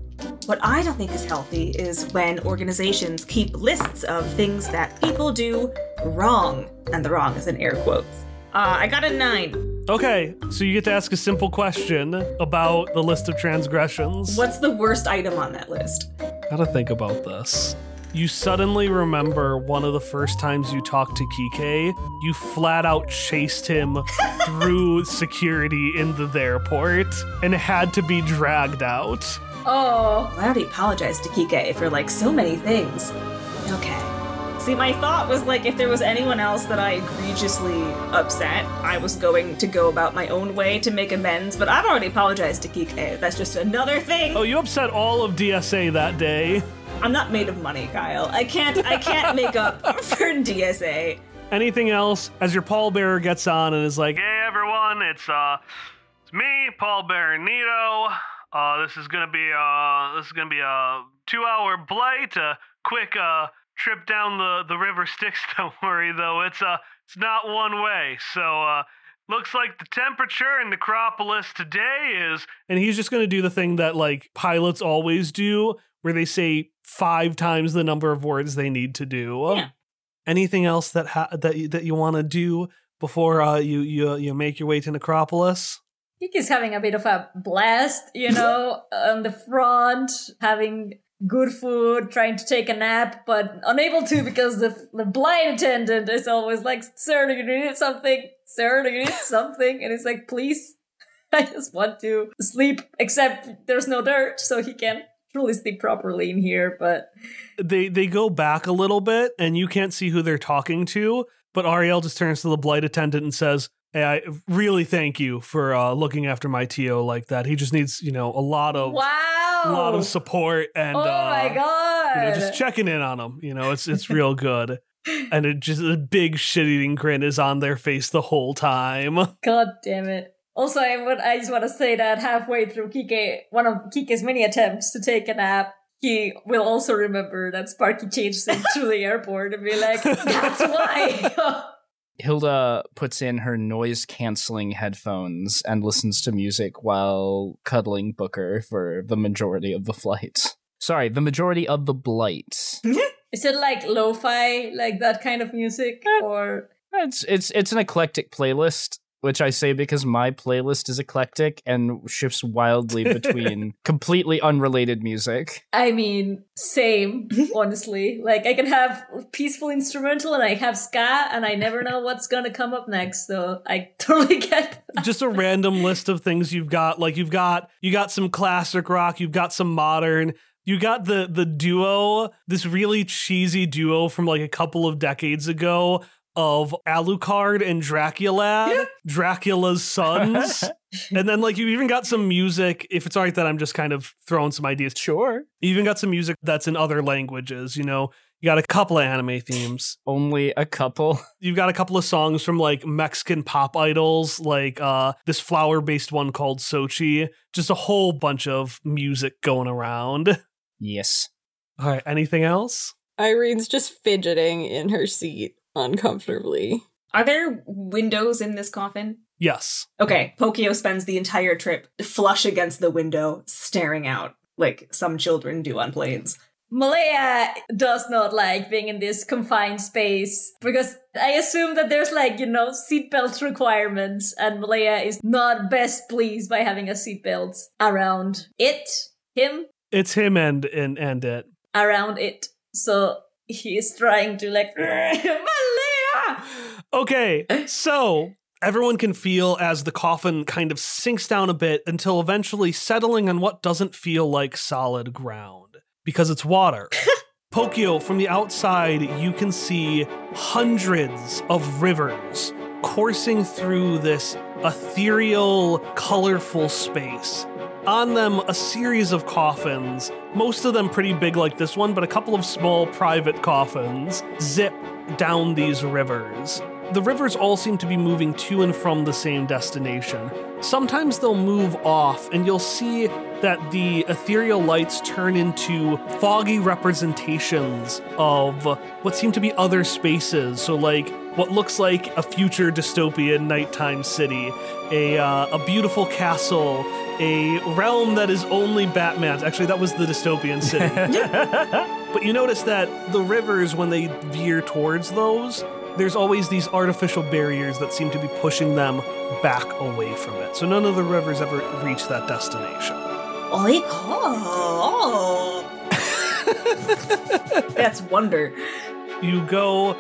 What I don't think is healthy is when organizations keep lists of things that people do wrong, and the wrong is in air quotes. Uh, I got a nine. Okay, so you get to ask a simple question about the list of transgressions. What's the worst item on that list? Gotta think about this. You suddenly remember one of the first times you talked to Kike, you flat out chased him through security into the airport and had to be dragged out. Oh, I already apologized to Kike for like so many things. Okay. See, my thought was like if there was anyone else that I egregiously upset, I was going to go about my own way to make amends, but I've already apologized to Kike. That's just another thing. Oh, you upset all of DSA that day. I'm not made of money, Kyle. I can't I can't make up for DSA. Anything else? As your pallbearer gets on and is like, "Hey everyone, it's uh, it's me, Paul Nito. Uh, this is gonna be uh, this is gonna be a two-hour blight, a quick uh trip down the the river Styx. Don't worry though, it's uh, it's not one way. So uh." Looks like the temperature in Necropolis today is. And he's just going to do the thing that, like, pilots always do, where they say five times the number of words they need to do. Yeah. Anything else that ha- that you, that you want to do before uh, you you you make your way to Necropolis? Kike's having a bit of a blast, you know, on the front, having good food, trying to take a nap, but unable to because the the blind attendant is always like, "Sir, do you need something? Sir, do you need something?" And it's like, "Please, I just want to sleep." Except there's no dirt, so he can't truly sleep properly in here. But They they go back a little bit, and you can't see who they're talking to. But Ariel just turns to the blight attendant and says, "Hey, I really thank you for uh, looking after my To like that. He just needs you know a lot of wow, a lot of support and oh uh, my god, you know, just checking in on them. You know, it's it's real good. And it just a big shit-eating grin is on their face the whole time. God damn it. Also, I, would, I just want to say that halfway through Kike, one of Kike's many attempts to take a nap, he will also remember that Sparky changed him to the airport and be like, that's why. Hilda puts in her noise canceling headphones and listens to music while cuddling Booker for the majority of the flight. Sorry, the majority of the blight. Is it like lo-fi, like that kind of music? Eh. Or It's it's it's an eclectic playlist, which I say because my playlist is eclectic and shifts wildly between completely unrelated music. I mean, same, honestly. Like I can have peaceful instrumental and I have ska and I never know what's gonna come up next, so I totally get just a random list of things you've got. Like you've got you got some classic rock, you've got some modern, you got the the duo, this really cheesy duo from like a couple of decades ago of Alucard and Dracula, Dracula's sons. and then like you even got some music, if it's all right that I'm just kind of throwing some ideas. Sure. You even got some music that's in other languages, you know. You got a couple of anime themes. Only a couple. You've got a couple of songs from like Mexican pop idols, like uh this flower based one called Sochi. Just a whole bunch of music going around. Yes. All right, anything else? Irene's just fidgeting in her seat uncomfortably. Are there windows in this coffin? Yes. Okay, Pokio spends the entire trip flush against the window, staring out like some children do on planes. Malaya does not like being in this confined space because I assume that there's like, you know, seatbelt requirements and Malaya is not best pleased by having a seatbelt around it, him, It's him and and and it. around it. So He is trying to like eh. Malea! Okay, eh? so everyone can feel as the coffin kind of sinks down a bit until eventually settling on what doesn't feel like solid ground because it's water. Pokio, from the outside, you can see hundreds of rivers coursing through this ethereal, colorful space. On them, a series of coffins, most of them pretty big like this one, but a couple of small private coffins zip down these rivers. The rivers all seem to be moving to and from the same destination. Sometimes they'll move off, and you'll see that the ethereal lights turn into foggy representations of what seem to be other spaces. So, like what looks like a future dystopian nighttime city, a uh, a beautiful castle, a realm that is only Batman's. Actually, that was the dystopian city. but you notice that the rivers, when they veer towards those, there's always these artificial barriers that seem to be pushing them back away from it. So none of the rivers ever reach that destination. Oiko. That's wonder. You go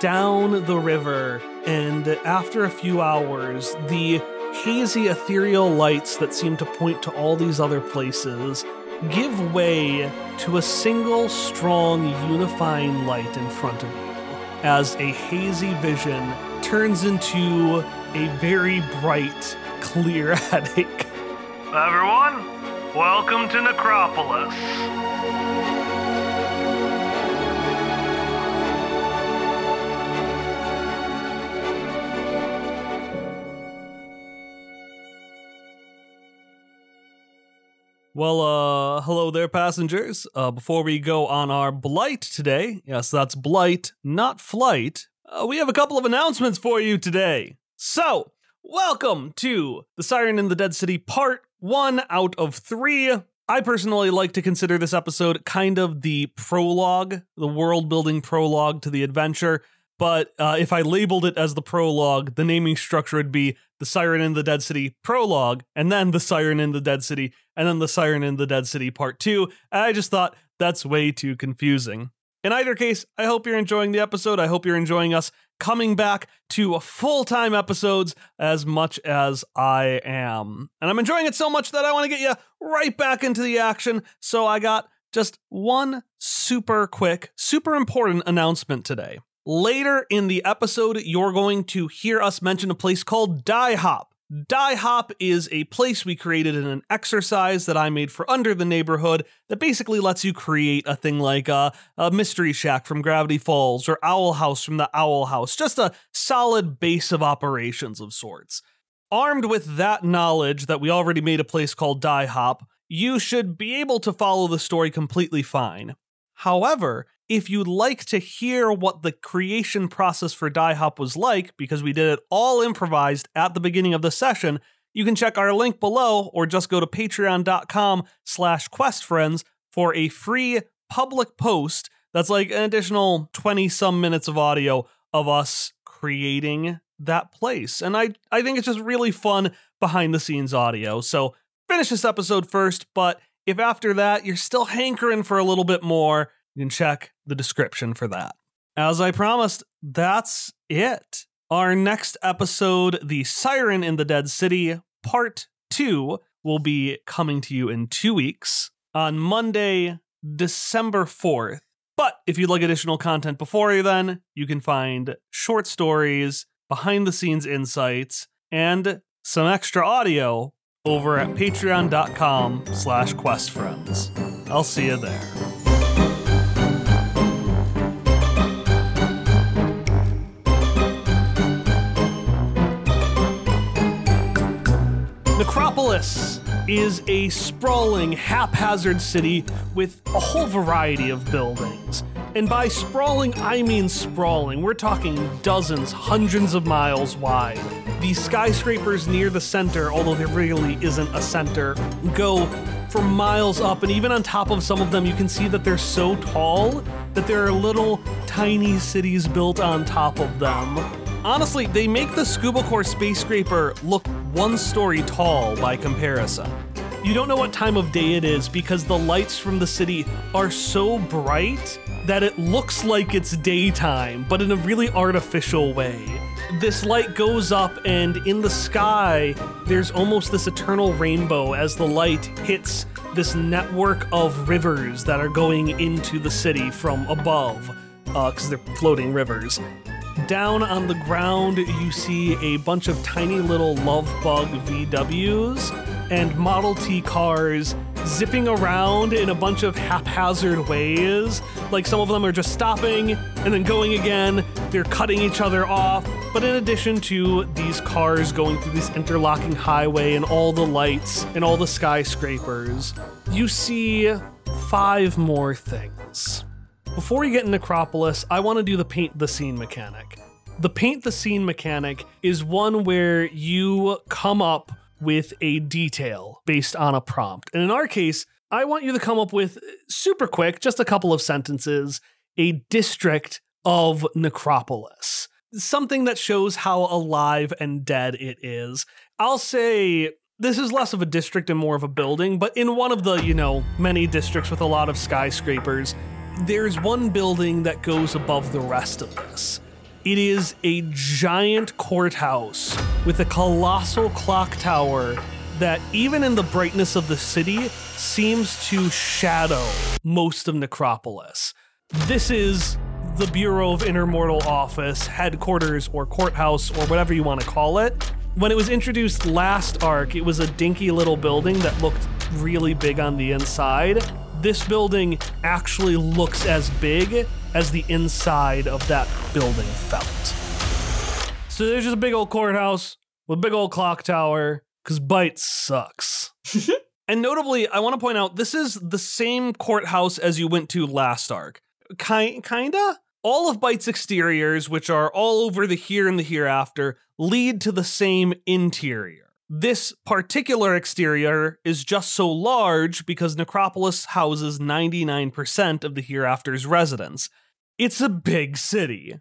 down the river, and after a few hours, the hazy ethereal lights that seem to point to all these other places give way to a single strong unifying light in front of you as a hazy vision turns into a very bright, clear headache. Everyone, welcome to Necropolis. Well, uh, hello there, passengers. Uh, before we go on our blight today, yes, that's blight, not flight, uh, we have a couple of announcements for you today. So, welcome to The Siren in the Dead City, part one out of three. I personally like to consider this episode kind of the prologue, the world building prologue to the adventure. But uh, if I labeled it as the prologue, the naming structure would be the Siren in the Dead City prologue, and then the Siren in the Dead City, and then the Siren in the Dead City part two. And I just thought that's way too confusing. In either case, I hope you're enjoying the episode. I hope you're enjoying us coming back to full time episodes as much as I am. And I'm enjoying it so much that I want to get you right back into the action. So I got just one super quick, super important announcement today. Later in the episode, you're going to hear us mention a place called Die Hop. Die Hop is a place we created in an exercise that I made for Under the Neighborhood that basically lets you create a thing like a, a Mystery Shack from Gravity Falls or Owl House from the Owl House, just a solid base of operations of sorts. Armed with that knowledge that we already made a place called Die Hop, you should be able to follow the story completely fine. However, if you'd like to hear what the creation process for Die Hop was like, because we did it all improvised at the beginning of the session, you can check our link below or just go to patreon.com slash questfriends for a free public post that's like an additional 20 some minutes of audio of us creating that place. And I, I think it's just really fun behind the scenes audio. So finish this episode first, but if after that you're still hankering for a little bit more, you can check the description for that. As I promised, that's it. Our next episode, The Siren in the Dead City, Part 2, will be coming to you in two weeks on Monday, December 4th. But if you'd like additional content before you, then, you can find short stories, behind the scenes insights, and some extra audio over at patreon.com slash questfriends. I'll see you there. Necropolis is a sprawling, haphazard city with a whole variety of buildings. And by sprawling, I mean sprawling. We're talking dozens, hundreds of miles wide. The skyscrapers near the center, although there really isn't a center, go for miles up, and even on top of some of them, you can see that they're so tall that there are little tiny cities built on top of them. Honestly, they make the Scuba Core space scraper look one story tall by comparison. You don't know what time of day it is because the lights from the city are so bright that it looks like it's daytime, but in a really artificial way. This light goes up, and in the sky, there's almost this eternal rainbow as the light hits this network of rivers that are going into the city from above, uh, because they're floating rivers. Down on the ground, you see a bunch of tiny little love bug VWs and Model T cars zipping around in a bunch of haphazard ways. Like some of them are just stopping and then going again. They're cutting each other off. But in addition to these cars going through this interlocking highway and all the lights and all the skyscrapers, you see five more things. Before you get in Necropolis, I want to do the paint the scene mechanic. The paint the scene mechanic is one where you come up with a detail based on a prompt. And in our case, I want you to come up with super quick, just a couple of sentences, a district of Necropolis. Something that shows how alive and dead it is. I'll say this is less of a district and more of a building, but in one of the, you know, many districts with a lot of skyscrapers, there's one building that goes above the rest of this. It is a giant courthouse with a colossal clock tower that, even in the brightness of the city, seems to shadow most of Necropolis. This is the Bureau of Intermortal Office, headquarters, or courthouse, or whatever you want to call it. When it was introduced last arc, it was a dinky little building that looked really big on the inside. This building actually looks as big as the inside of that building felt. So there's just a big old courthouse with a big old clock tower, because Byte sucks. and notably, I want to point out this is the same courthouse as you went to last arc. Ki- kinda? All of Byte's exteriors, which are all over the here and the hereafter, lead to the same interior. This particular exterior is just so large because Necropolis houses 99% of the hereafter's residents. It's a big city.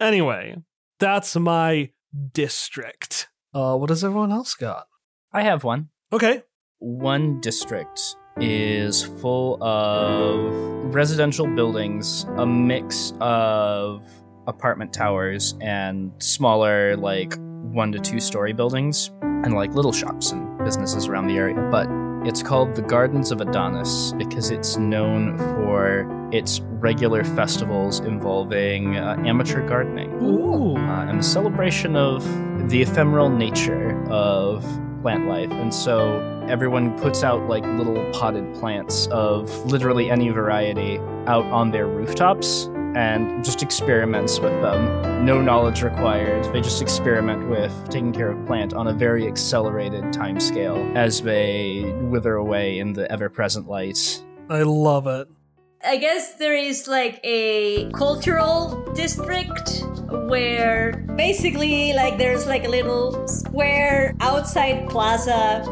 Anyway, that's my district. Uh, what does everyone else got? I have one. Okay. One district is full of residential buildings, a mix of apartment towers and smaller, like one to two story buildings, and like little shops and businesses around the area. But it's called the Gardens of Adonis because it's known for its regular festivals involving uh, amateur gardening Ooh. uh, and the celebration of the ephemeral nature of plant life. And so everyone puts out like little potted plants of literally any variety out on their rooftops and just experiments with them. No knowledge required. They just experiment with taking care of plant on a very accelerated time scale as they wither away in the ever-present light. I love it. I guess there is like a cultural district where basically like there's like a little square outside plaza,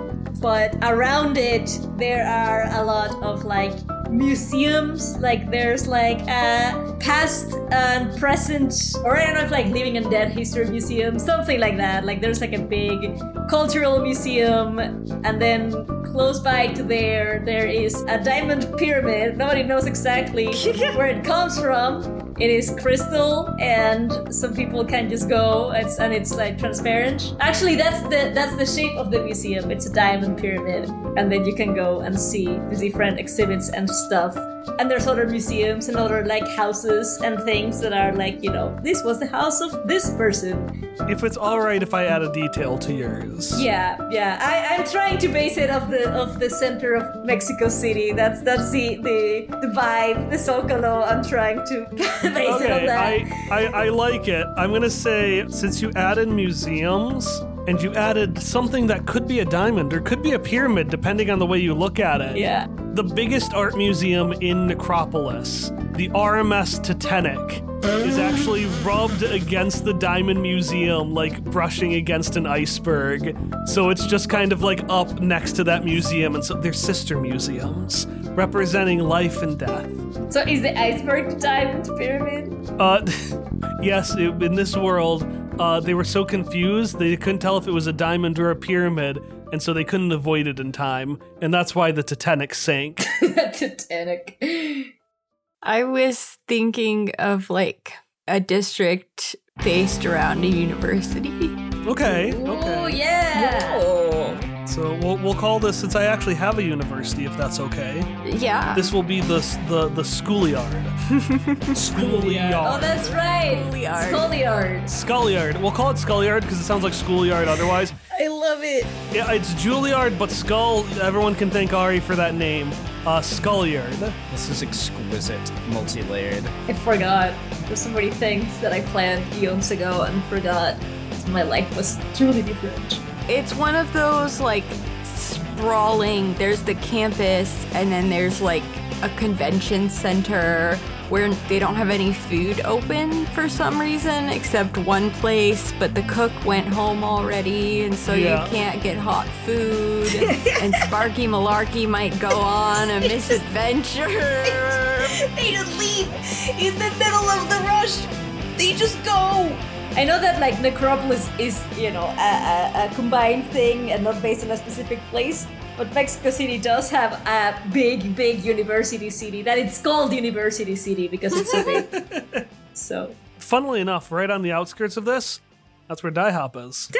but around it there are a lot of like museums. Like there's like a past and present, or I don't know if like living and dead history museum, something like that. Like there's like a big cultural museum, and then close by to there there is a diamond pyramid. Nobody knows exactly where it comes from. It is crystal, and some people can just go. It's and it's like transparent. Actually, that's the that's the shape of the museum. It's a diamond pyramid, and then you can go and see the different exhibits and stuff. And there's other museums and other like houses and things that are like you know this was the house of this person. If it's all right if I add a detail to yours. Yeah, yeah. I, I'm trying to base it off the of the center of Mexico City. That's that's the the, the vibe, the Zocalo. I'm trying to base it on Okay, that. I, I, I like it. I'm gonna say since you added museums and you added something that could be a diamond or could be a pyramid, depending on the way you look at it. yeah. The biggest art museum in Necropolis, the RMS Titanic, is actually rubbed against the Diamond Museum like brushing against an iceberg. So it's just kind of like up next to that museum, and so they're sister museums representing life and death. So is the iceberg the diamond pyramid? Uh, yes, it, in this world, uh, they were so confused they couldn't tell if it was a diamond or a pyramid, and so they couldn't avoid it in time, and that's why the Titanic sank. The Titanic. I was thinking of like a district based around a university. okay, Oh okay. yeah. So we'll, we'll call this since I actually have a university, if that's okay. Yeah. This will be the the the schoolyard. schoolyard. Oh, that's right. Schoolyard. Schoolyard. Schoolyard. We'll call it schoolyard because it sounds like schoolyard otherwise. I love it. Yeah, it's Juilliard, but Skull. Everyone can thank Ari for that name. Uh, Schoolyard. This is exquisite, multi-layered. I forgot. There's so many things that I planned eons ago and forgot. So my life was truly different. It's one of those like sprawling, there's the campus, and then there's like a convention center where they don't have any food open for some reason except one place, but the cook went home already, and so Yeah. you can't get hot food. and Sparky Malarkey might go on a misadventure. They just leave in the middle of the rush. They just go. I know that like Necropolis is, you know, a, a, a combined thing and not based on a specific place. But Mexico City does have a big, big university city that it's called University City because it's so big. so Funnily enough, right on the outskirts of this, that's where Die Hop is.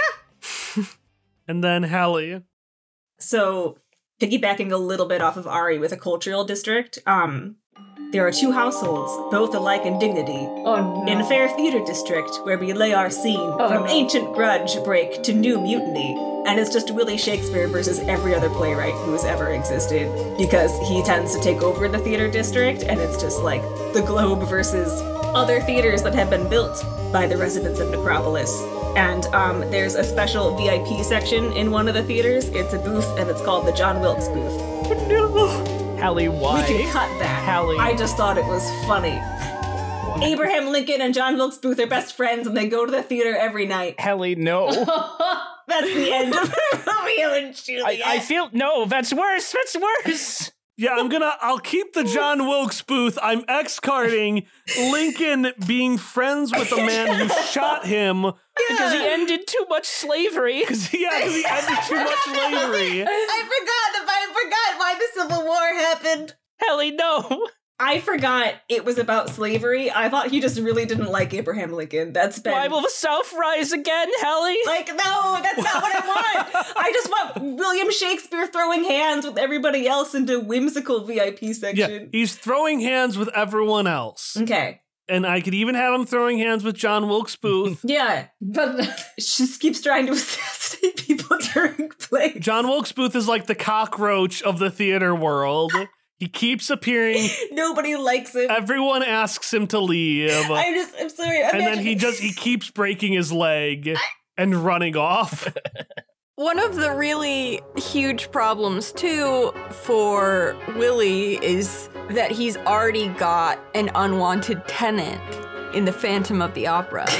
and then Hallie. So, piggybacking a little bit off of Ari with a cultural district, um, there are two households, both alike in dignity. oh no. In Fair Theater District, where we lay our scene from no. ancient grudge break to new mutiny, and it's just Willie Shakespeare versus every other playwright who has ever existed, because he tends to take over the theater district, and it's just like the Globe versus other theaters that have been built by the residents of Necropolis. And um, there's a special VIP section in one of the theaters. It's a booth, and it's called the John Wilkes booth. Hallie, why? We can cut that. Hallie. I just thought it was funny. Abraham Lincoln and John Wilkes Booth are best friends and they go to the theater every night. Hallie, no. That's the end of Romeo and I, Juliet. I feel no. That's worse. That's worse. Yeah, I'm gonna. I'll keep the John Wilkes booth. I'm X carding Lincoln being friends with the man who shot him. Because he ended too much slavery. Yeah, because he ended too much slavery. I forgot. I forgot why the Civil War happened. Hallie, no. I forgot it was about slavery. I thought he just really didn't like Abraham Lincoln. That's been Why will the South rise again, Hallie? like no, that's not what I want. I just want William Shakespeare throwing hands with everybody else into whimsical VIP section. Yeah, section. he's throwing hands with everyone else, Okay. and I could even have him throwing hands with John Wilkes Booth. Yeah. but She just keeps trying to assassinate people during play. John Wilkes Booth is like the cockroach of the theater world. He keeps appearing. Nobody likes him. Everyone asks him to leave, I'm just, I'm sorry. and then he just he keeps breaking his leg and running off. One of the really huge problems, too, for Willie is that he's already got an unwanted tenant in the Phantom of the Opera.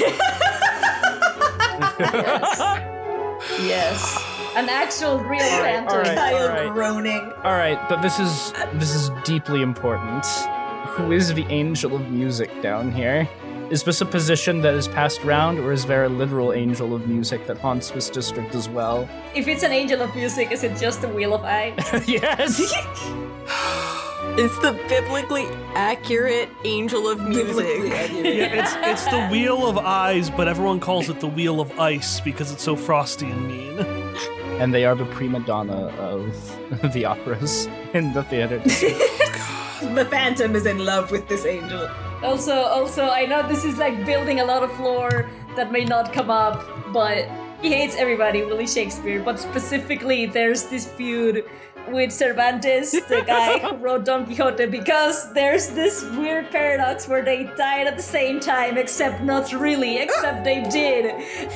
yes, an actual real phantom. all right. I am Alright. groaning. All right, but this is this is deeply important. Who is the angel of music down here? Is this a position that is passed round, or is there a literal angel of music that haunts this district as well? If it's an angel of music, is it just the wheel of eye? yes. it's the biblically accurate angel of Biblically music. accurate. Yeah, it's it's the wheel of eyes, but everyone calls it the wheel of ice because it's so frosty and mean. And they are the prima donna of the operas in the theater. The Phantom is in love with this angel. Also, also, I know this is like building a lot of lore that may not come up, but he hates everybody, Willie Shakespeare. But specifically, there's this feud with Cervantes, the guy who wrote Don Quixote, because there's this weird paradox where they died at the same time, except not really, except they did.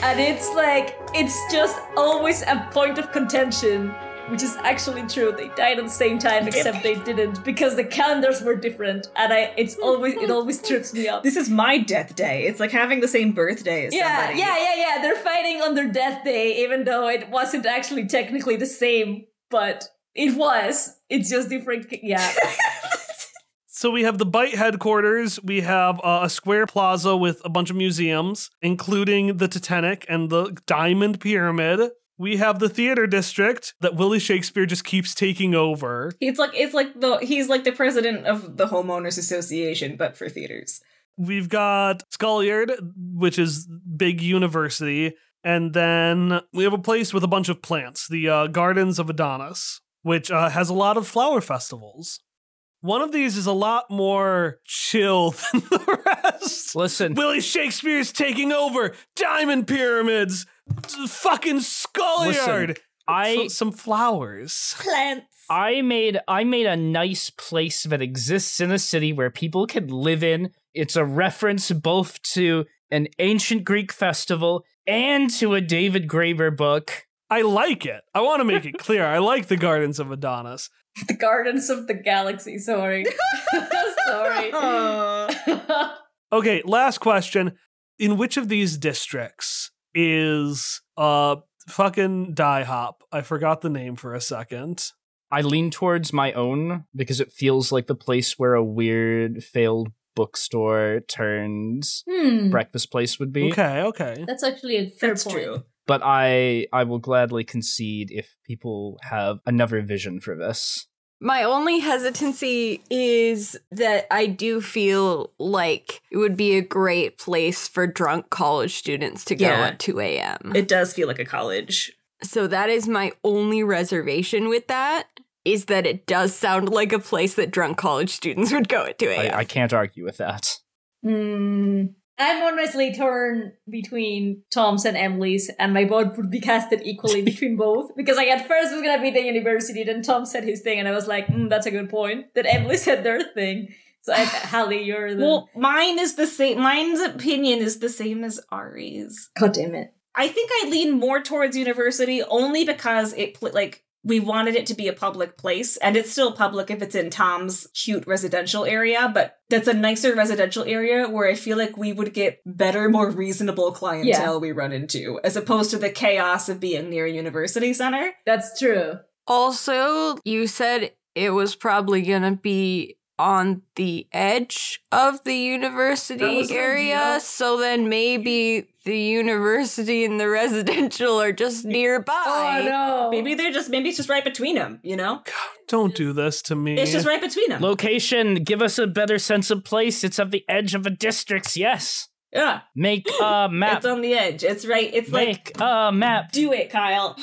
And it's like, it's just always a point of contention. Which is actually true. They died at the same time, except they didn't because the calendars were different, and I it's always it always trips me up. This is my death day. It's like having the same birthday as Yeah, somebody. yeah, yeah, yeah. They're fighting on their death day, even though it wasn't actually technically the same, but it was. It's just different. Yeah. So we have the Bite headquarters. We have uh, a square plaza with a bunch of museums, including the Titanic and the Diamond Pyramid. we have the theater district that Willie Shakespeare just keeps taking over. It's like it's like the he's like the president of the homeowners association, but for theaters. We've got Sculliard, which is big university, and then we have a place with a bunch of plants, the uh, Gardens of Adonis, which uh, has a lot of flower festivals. One of these is a lot more chill than the rest. Listen, Willie Shakespeare's taking over. Diamond pyramids. t- Fucking Sculliard. I So- some flowers. Plants. I made I made a nice place that exists in a city where people can live in. It's a reference both to an ancient Greek festival and to a David Graeber book. I like it. I want to make it clear. I like the Gardens of Adonis. the Gardens of the Galaxy. Sorry. sorry. Okay, last question. In which of these districts is uh fucking Die Hop? I forgot the name for a second. I lean towards my own because it feels like the place where a weird failed bookstore turned hmm. breakfast place would be. Okay, okay. That's actually a fair That's point. true. But I I will gladly concede if people have another vision for this. My only hesitancy is that I do feel like it would be a great place for drunk college students to go Yeah. at 2 a.m. It does feel like a college. so that is my only reservation with that, is that it does sound like a place that drunk college students would go at 2 a.m. I, I can't argue with that. Hmm. I'm honestly torn between Tom's and Emily's, and my vote would be casted equally between both. Because like at first was gonna be the university, then Tom said his thing, and I was like, mm, that's a good point. Then Emily said their thing. So I, Hallie, you're the Well, mine is the same. Mine's opinion is the same as Ari's. God damn it. I think I lean more towards university only because it like we wanted it to be a public place, and it's still public if it's in Tom's cute residential area, but that's a nicer residential area where I feel like we would get better, more reasonable clientele we run into, as opposed to the chaos of being near a university center. That's true. Also, you said it was probably going to be on the edge of the university area, idea. so then maybe the university and the residential are just nearby. Oh no. Maybe they're just maybe it's just right between them, you know? Don't do this to me. It's just right between them. Location, give us a better sense of place. It's at the edge of a district, yes. Yeah, Make a map. it's on the edge. It's right. It's like Make a map. do it, Kyle.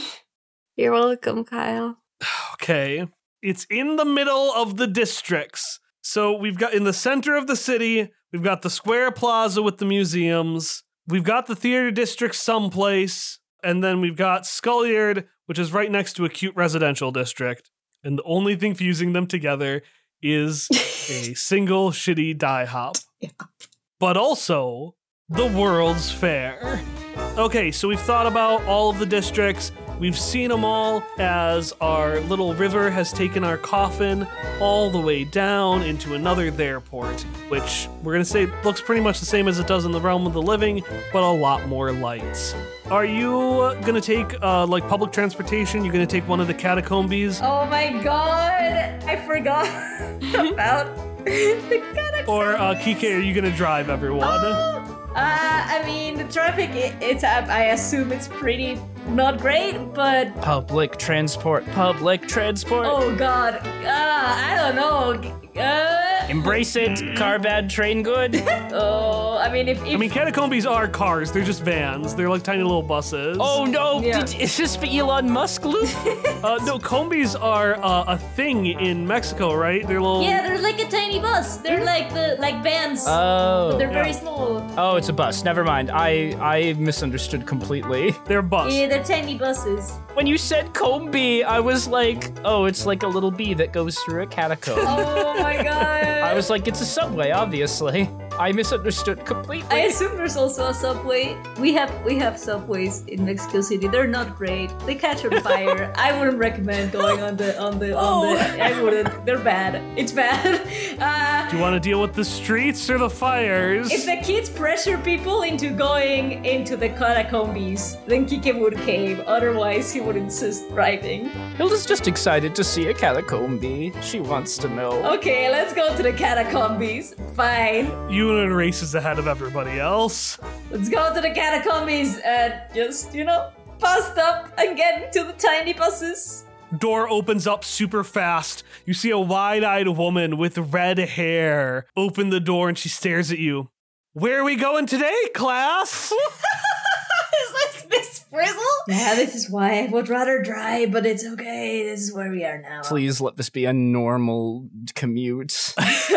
You're welcome, Kyle. Okay. It's in the middle of the districts. So we've got in the center of the city, we've got the square plaza with the museums. We've got the theater district someplace. And then we've got Sculliard, which is right next to a cute residential district. And the only thing fusing them together is a single shitty die hop. Yeah. But also the World's Fair. Okay, so we've thought about all of the districts. We've seen them all as our little river has taken our coffin all the way down into another there port, which we're gonna say looks pretty much the same as it does in the realm of the living, but a lot more lights. Are you gonna take uh, like public transportation? You're gonna take one of the catacombs, Oh my god. I forgot about the catacombs. or uh, Kike? Are you gonna drive everyone? Uh, I mean, the traffic, i it's up. I assume it's pretty not great, but Public transport. Public transport. oh god. Uh, I don't know. Uh, Embrace it. Car bad, train good. oh, I mean, if, if I mean, catacombs are cars. They're just vans. They're like tiny little buses. Oh no! Yeah. Did, is this the Elon Musk loop? Uh, no, combies are uh, a thing in Mexico, right? They're little. yeah, they're like a tiny bus. They're like the like vans. oh. they're very small. Oh, it's a bus. Never mind. I I misunderstood completely. They're bus. Yeah, they're tiny buses. When you said comb bee, I was like, oh, it's like a little bee that goes through a catacomb. Oh my god. I was like, it's a subway, obviously. I misunderstood completely. I assume there's also a subway. We have we have subways in Mexico City. They're not great. They catch on fire. I wouldn't recommend going on the on the on the. I wouldn't. They're bad. It's bad. Uh, Do you want to deal with the streets or the fires? if the kids pressure people into going into the catacombs, then Kike would cave. Otherwise, he would insist driving. Hilda's just excited to see a catacomb. She wants to know. Okay, let's go to the catacombs. Fine. Yunuin races ahead of everybody else. Let's go to the catacombs and just you know bust up and get to the tiny buses. Door opens up super fast. You see a wide eyed woman with red hair open the door and she stares at you. Where are we going today, class? Is this Miss Frizzle? Yeah, this is why I would rather drive, but it's okay. This is where we are now. Please let this be a normal commute.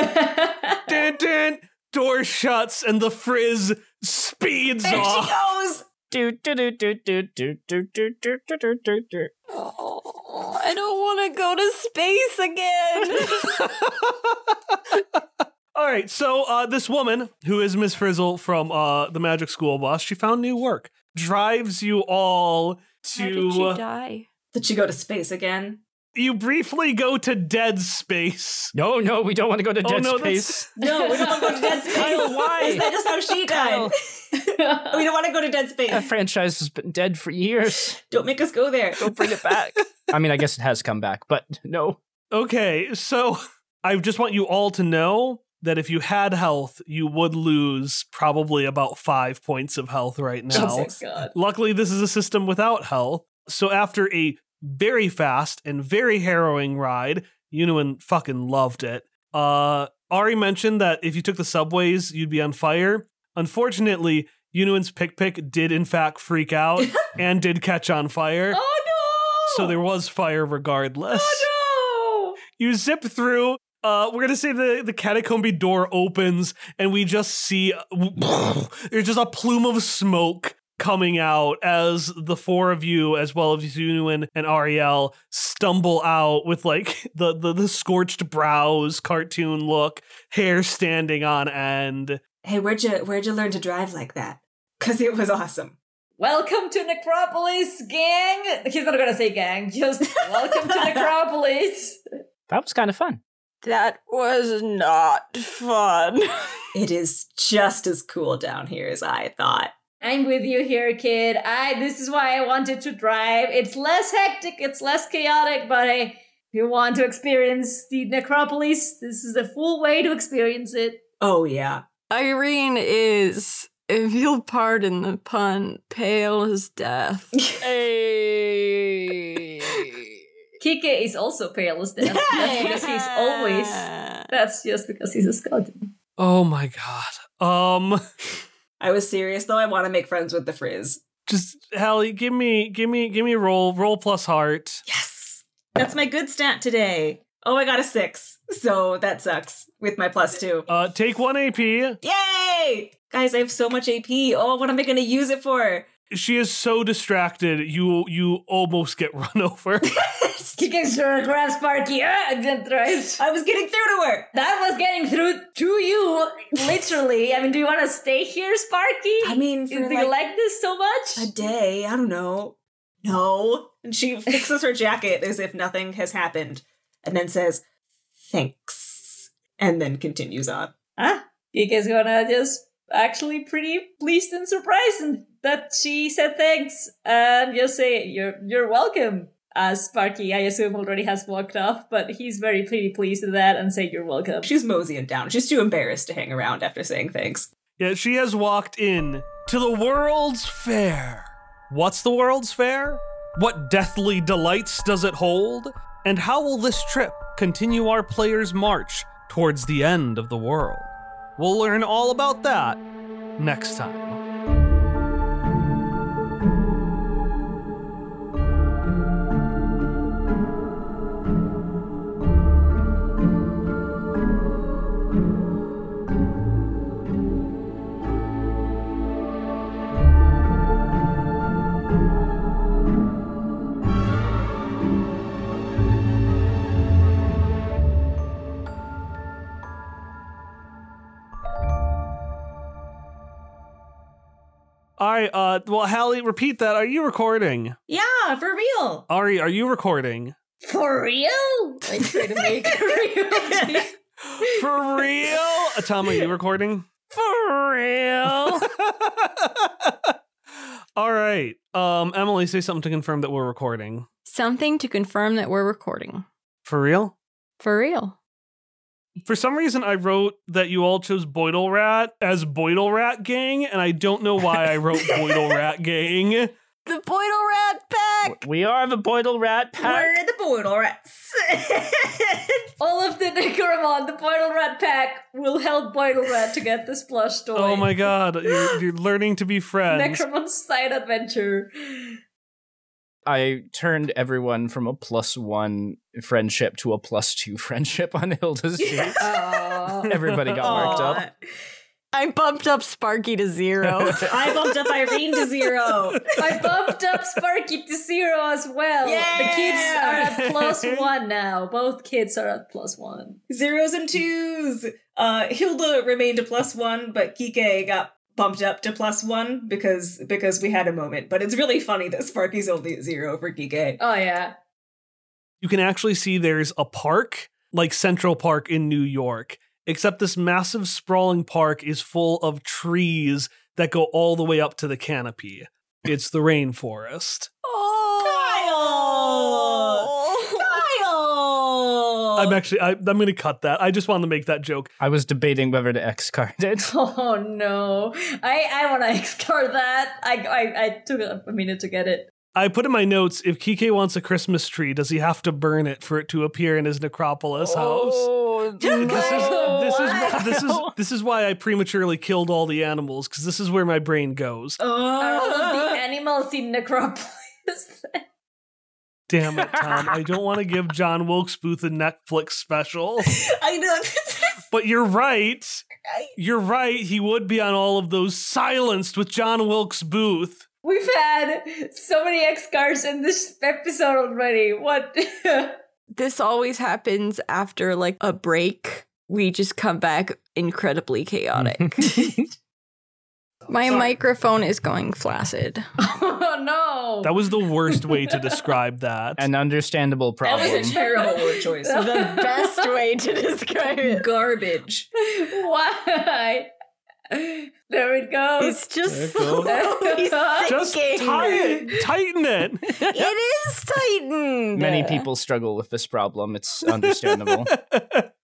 dun, dun. Door shuts and the frizz speeds There she goes. do, do, do, do, do, do, do, do, do, do, do, do, do. Oh, I don't want to go to space again. All right, so uh, this woman, who is Miss Frizzle from uh, the Magic School Bus, she found new work. Drives you all How did she to. die? Did she go to space again? You briefly go to dead space. No, no, we don't want to go to Oh, dead no, space. No, we don't want to go to dead space. Kyle, why? Is that just how she died? we don't want to go to dead space. That franchise has been dead for years. Don't make us go there. Don't bring it back. I mean, I guess it has come back, but no. Okay, so I just want you all to know that if you had health, you would lose probably about five points of health right now. Jesus. God. Luckily, this is a system without health. So after a very fast and very harrowing ride, Yunuin fucking loved it. Uh, Ari mentioned that if you took the subways, you'd be on fire. Unfortunately, Yunuin's pick pick did in fact freak out and did catch on fire. Oh no! So there was fire regardless. Oh no! You zip through. Uh, we're gonna say the the catacomb door opens, and we just see there's just a plume of smoke coming out as the four of you, as well as Yunuin and Ariel, stumble out with like the, the the scorched brows, cartoon look, hair standing on end. Hey, where'd you where'd you learn to drive like that? Cause it was awesome. Welcome to Necropolis, gang! He's not gonna say gang, just welcome to Necropolis! That was kind of fun. That was not fun. It is just as cool down here as I thought. I'm with you here, kid. I this is why I wanted to drive. It's less hectic, it's less chaotic, but hey, if you want to experience the Necropolis, this is the full way to experience it. Oh yeah. Irene is, if you'll pardon the pun, pale as death. Hey. Kike is also pale as death. That's because he's always. That's just because he's a skeleton. Oh my god. Um, I was serious though. I want to make friends with the Frizz. just Hallie, give me, give me, give me a roll. Roll plus heart. Yes. That's my good stat today. Oh, I got a six. So that sucks with my plus two. Uh, take one AP. Yay! Guys, I have so much AP. Oh, what am I going to use it for? She is so distracted, you you almost get run over. Kike sure grabs Sparky ah, and then tries. I was getting through to her. That was getting through to you, literally. I mean, do you want to stay here, Sparky? I mean, do for you like like this so much? a day, I don't know. No. And she fixes her jacket as if nothing has happened and then says, thanks. And then continues on. Ah, Kike's gonna just actually pretty pleased and surprised and that she said thanks and just say you're you're welcome. As Sparky, I assume, already has walked off, but he's very pretty pleased with that and say you're welcome. She's moseying down. She's too embarrassed to hang around after saying thanks. yeah, she has walked in to the World's Fair. What's the World's Fair? What deathly delights does it hold? And how will this trip continue our players' march towards the end of the world? We'll learn all about that next time. All right, uh, well, Hallie, repeat that. Are you recording? Yeah, for real. Ari, are you recording? For real? I try to make it real. For real? Atama, are you recording? For real. All right. Um, Emily, say something to confirm that we're recording. Something to confirm that we're recording. For real? For real. For some reason, I wrote that you all chose Boidle Rat as Boidle Rat Gang, and I don't know why I wrote Boidle Rat Gang. The Boidle Rat Pack! We are the Boidle Rat Pack. We're the Boidle Rats. All of the Necromon, the Boidle Rat pack, will help Boidle Rat to get this plush toy. Oh my god, you're, you're learning to be friends. Necromon side adventure. I turned everyone from a plus one friendship to a plus two friendship on Hilda's sheet. Aw. Everybody got worked Aw. up. I bumped up Sparky to zero. I bumped up Irene to zero. I bumped up Sparky to zero as well. The kids are at plus one now. Both kids are at plus one. Zeros and twos. Uh, Hilda remained a plus one, but Kike got bumped up to plus one because because we had a moment. But it's really funny that Sparky's only at zero for Kike. Oh yeah. you can actually see there's a park, like Central Park in New York, except this massive sprawling park is full of trees that go all the way up to the canopy. It's the rainforest. I'm actually, I, I'm going to cut that. I just wanted to make that joke. I was debating whether to X card it. Oh no. I I want to explore that. I I I took a minute to get it. I put in my notes if Kike wants a Christmas tree, does he have to burn it for it to appear in his necropolis oh, house? Oh, This is this is What? this is this is why I prematurely killed all the animals because this is where my brain goes. Are all of Oh. the animals in Necropolis? Damn it, Tom! I don't want to give John Wilkes Booth a Netflix special, I know. but you're right. You're right. He would be on all of those silenced with John Wilkes Booth. We've had so many X cards in this episode already. What? this always happens after like a break. We just come back incredibly chaotic. My Sorry. microphone is going flaccid. oh no. That was the worst way to describe that. An understandable problem. That was a terrible word choice. the best way to describe it. Garbage. Why? There it goes. It's just There it goes. Just sinking. tie it, tighten it. It is tightened. Many people struggle with this problem. It's understandable.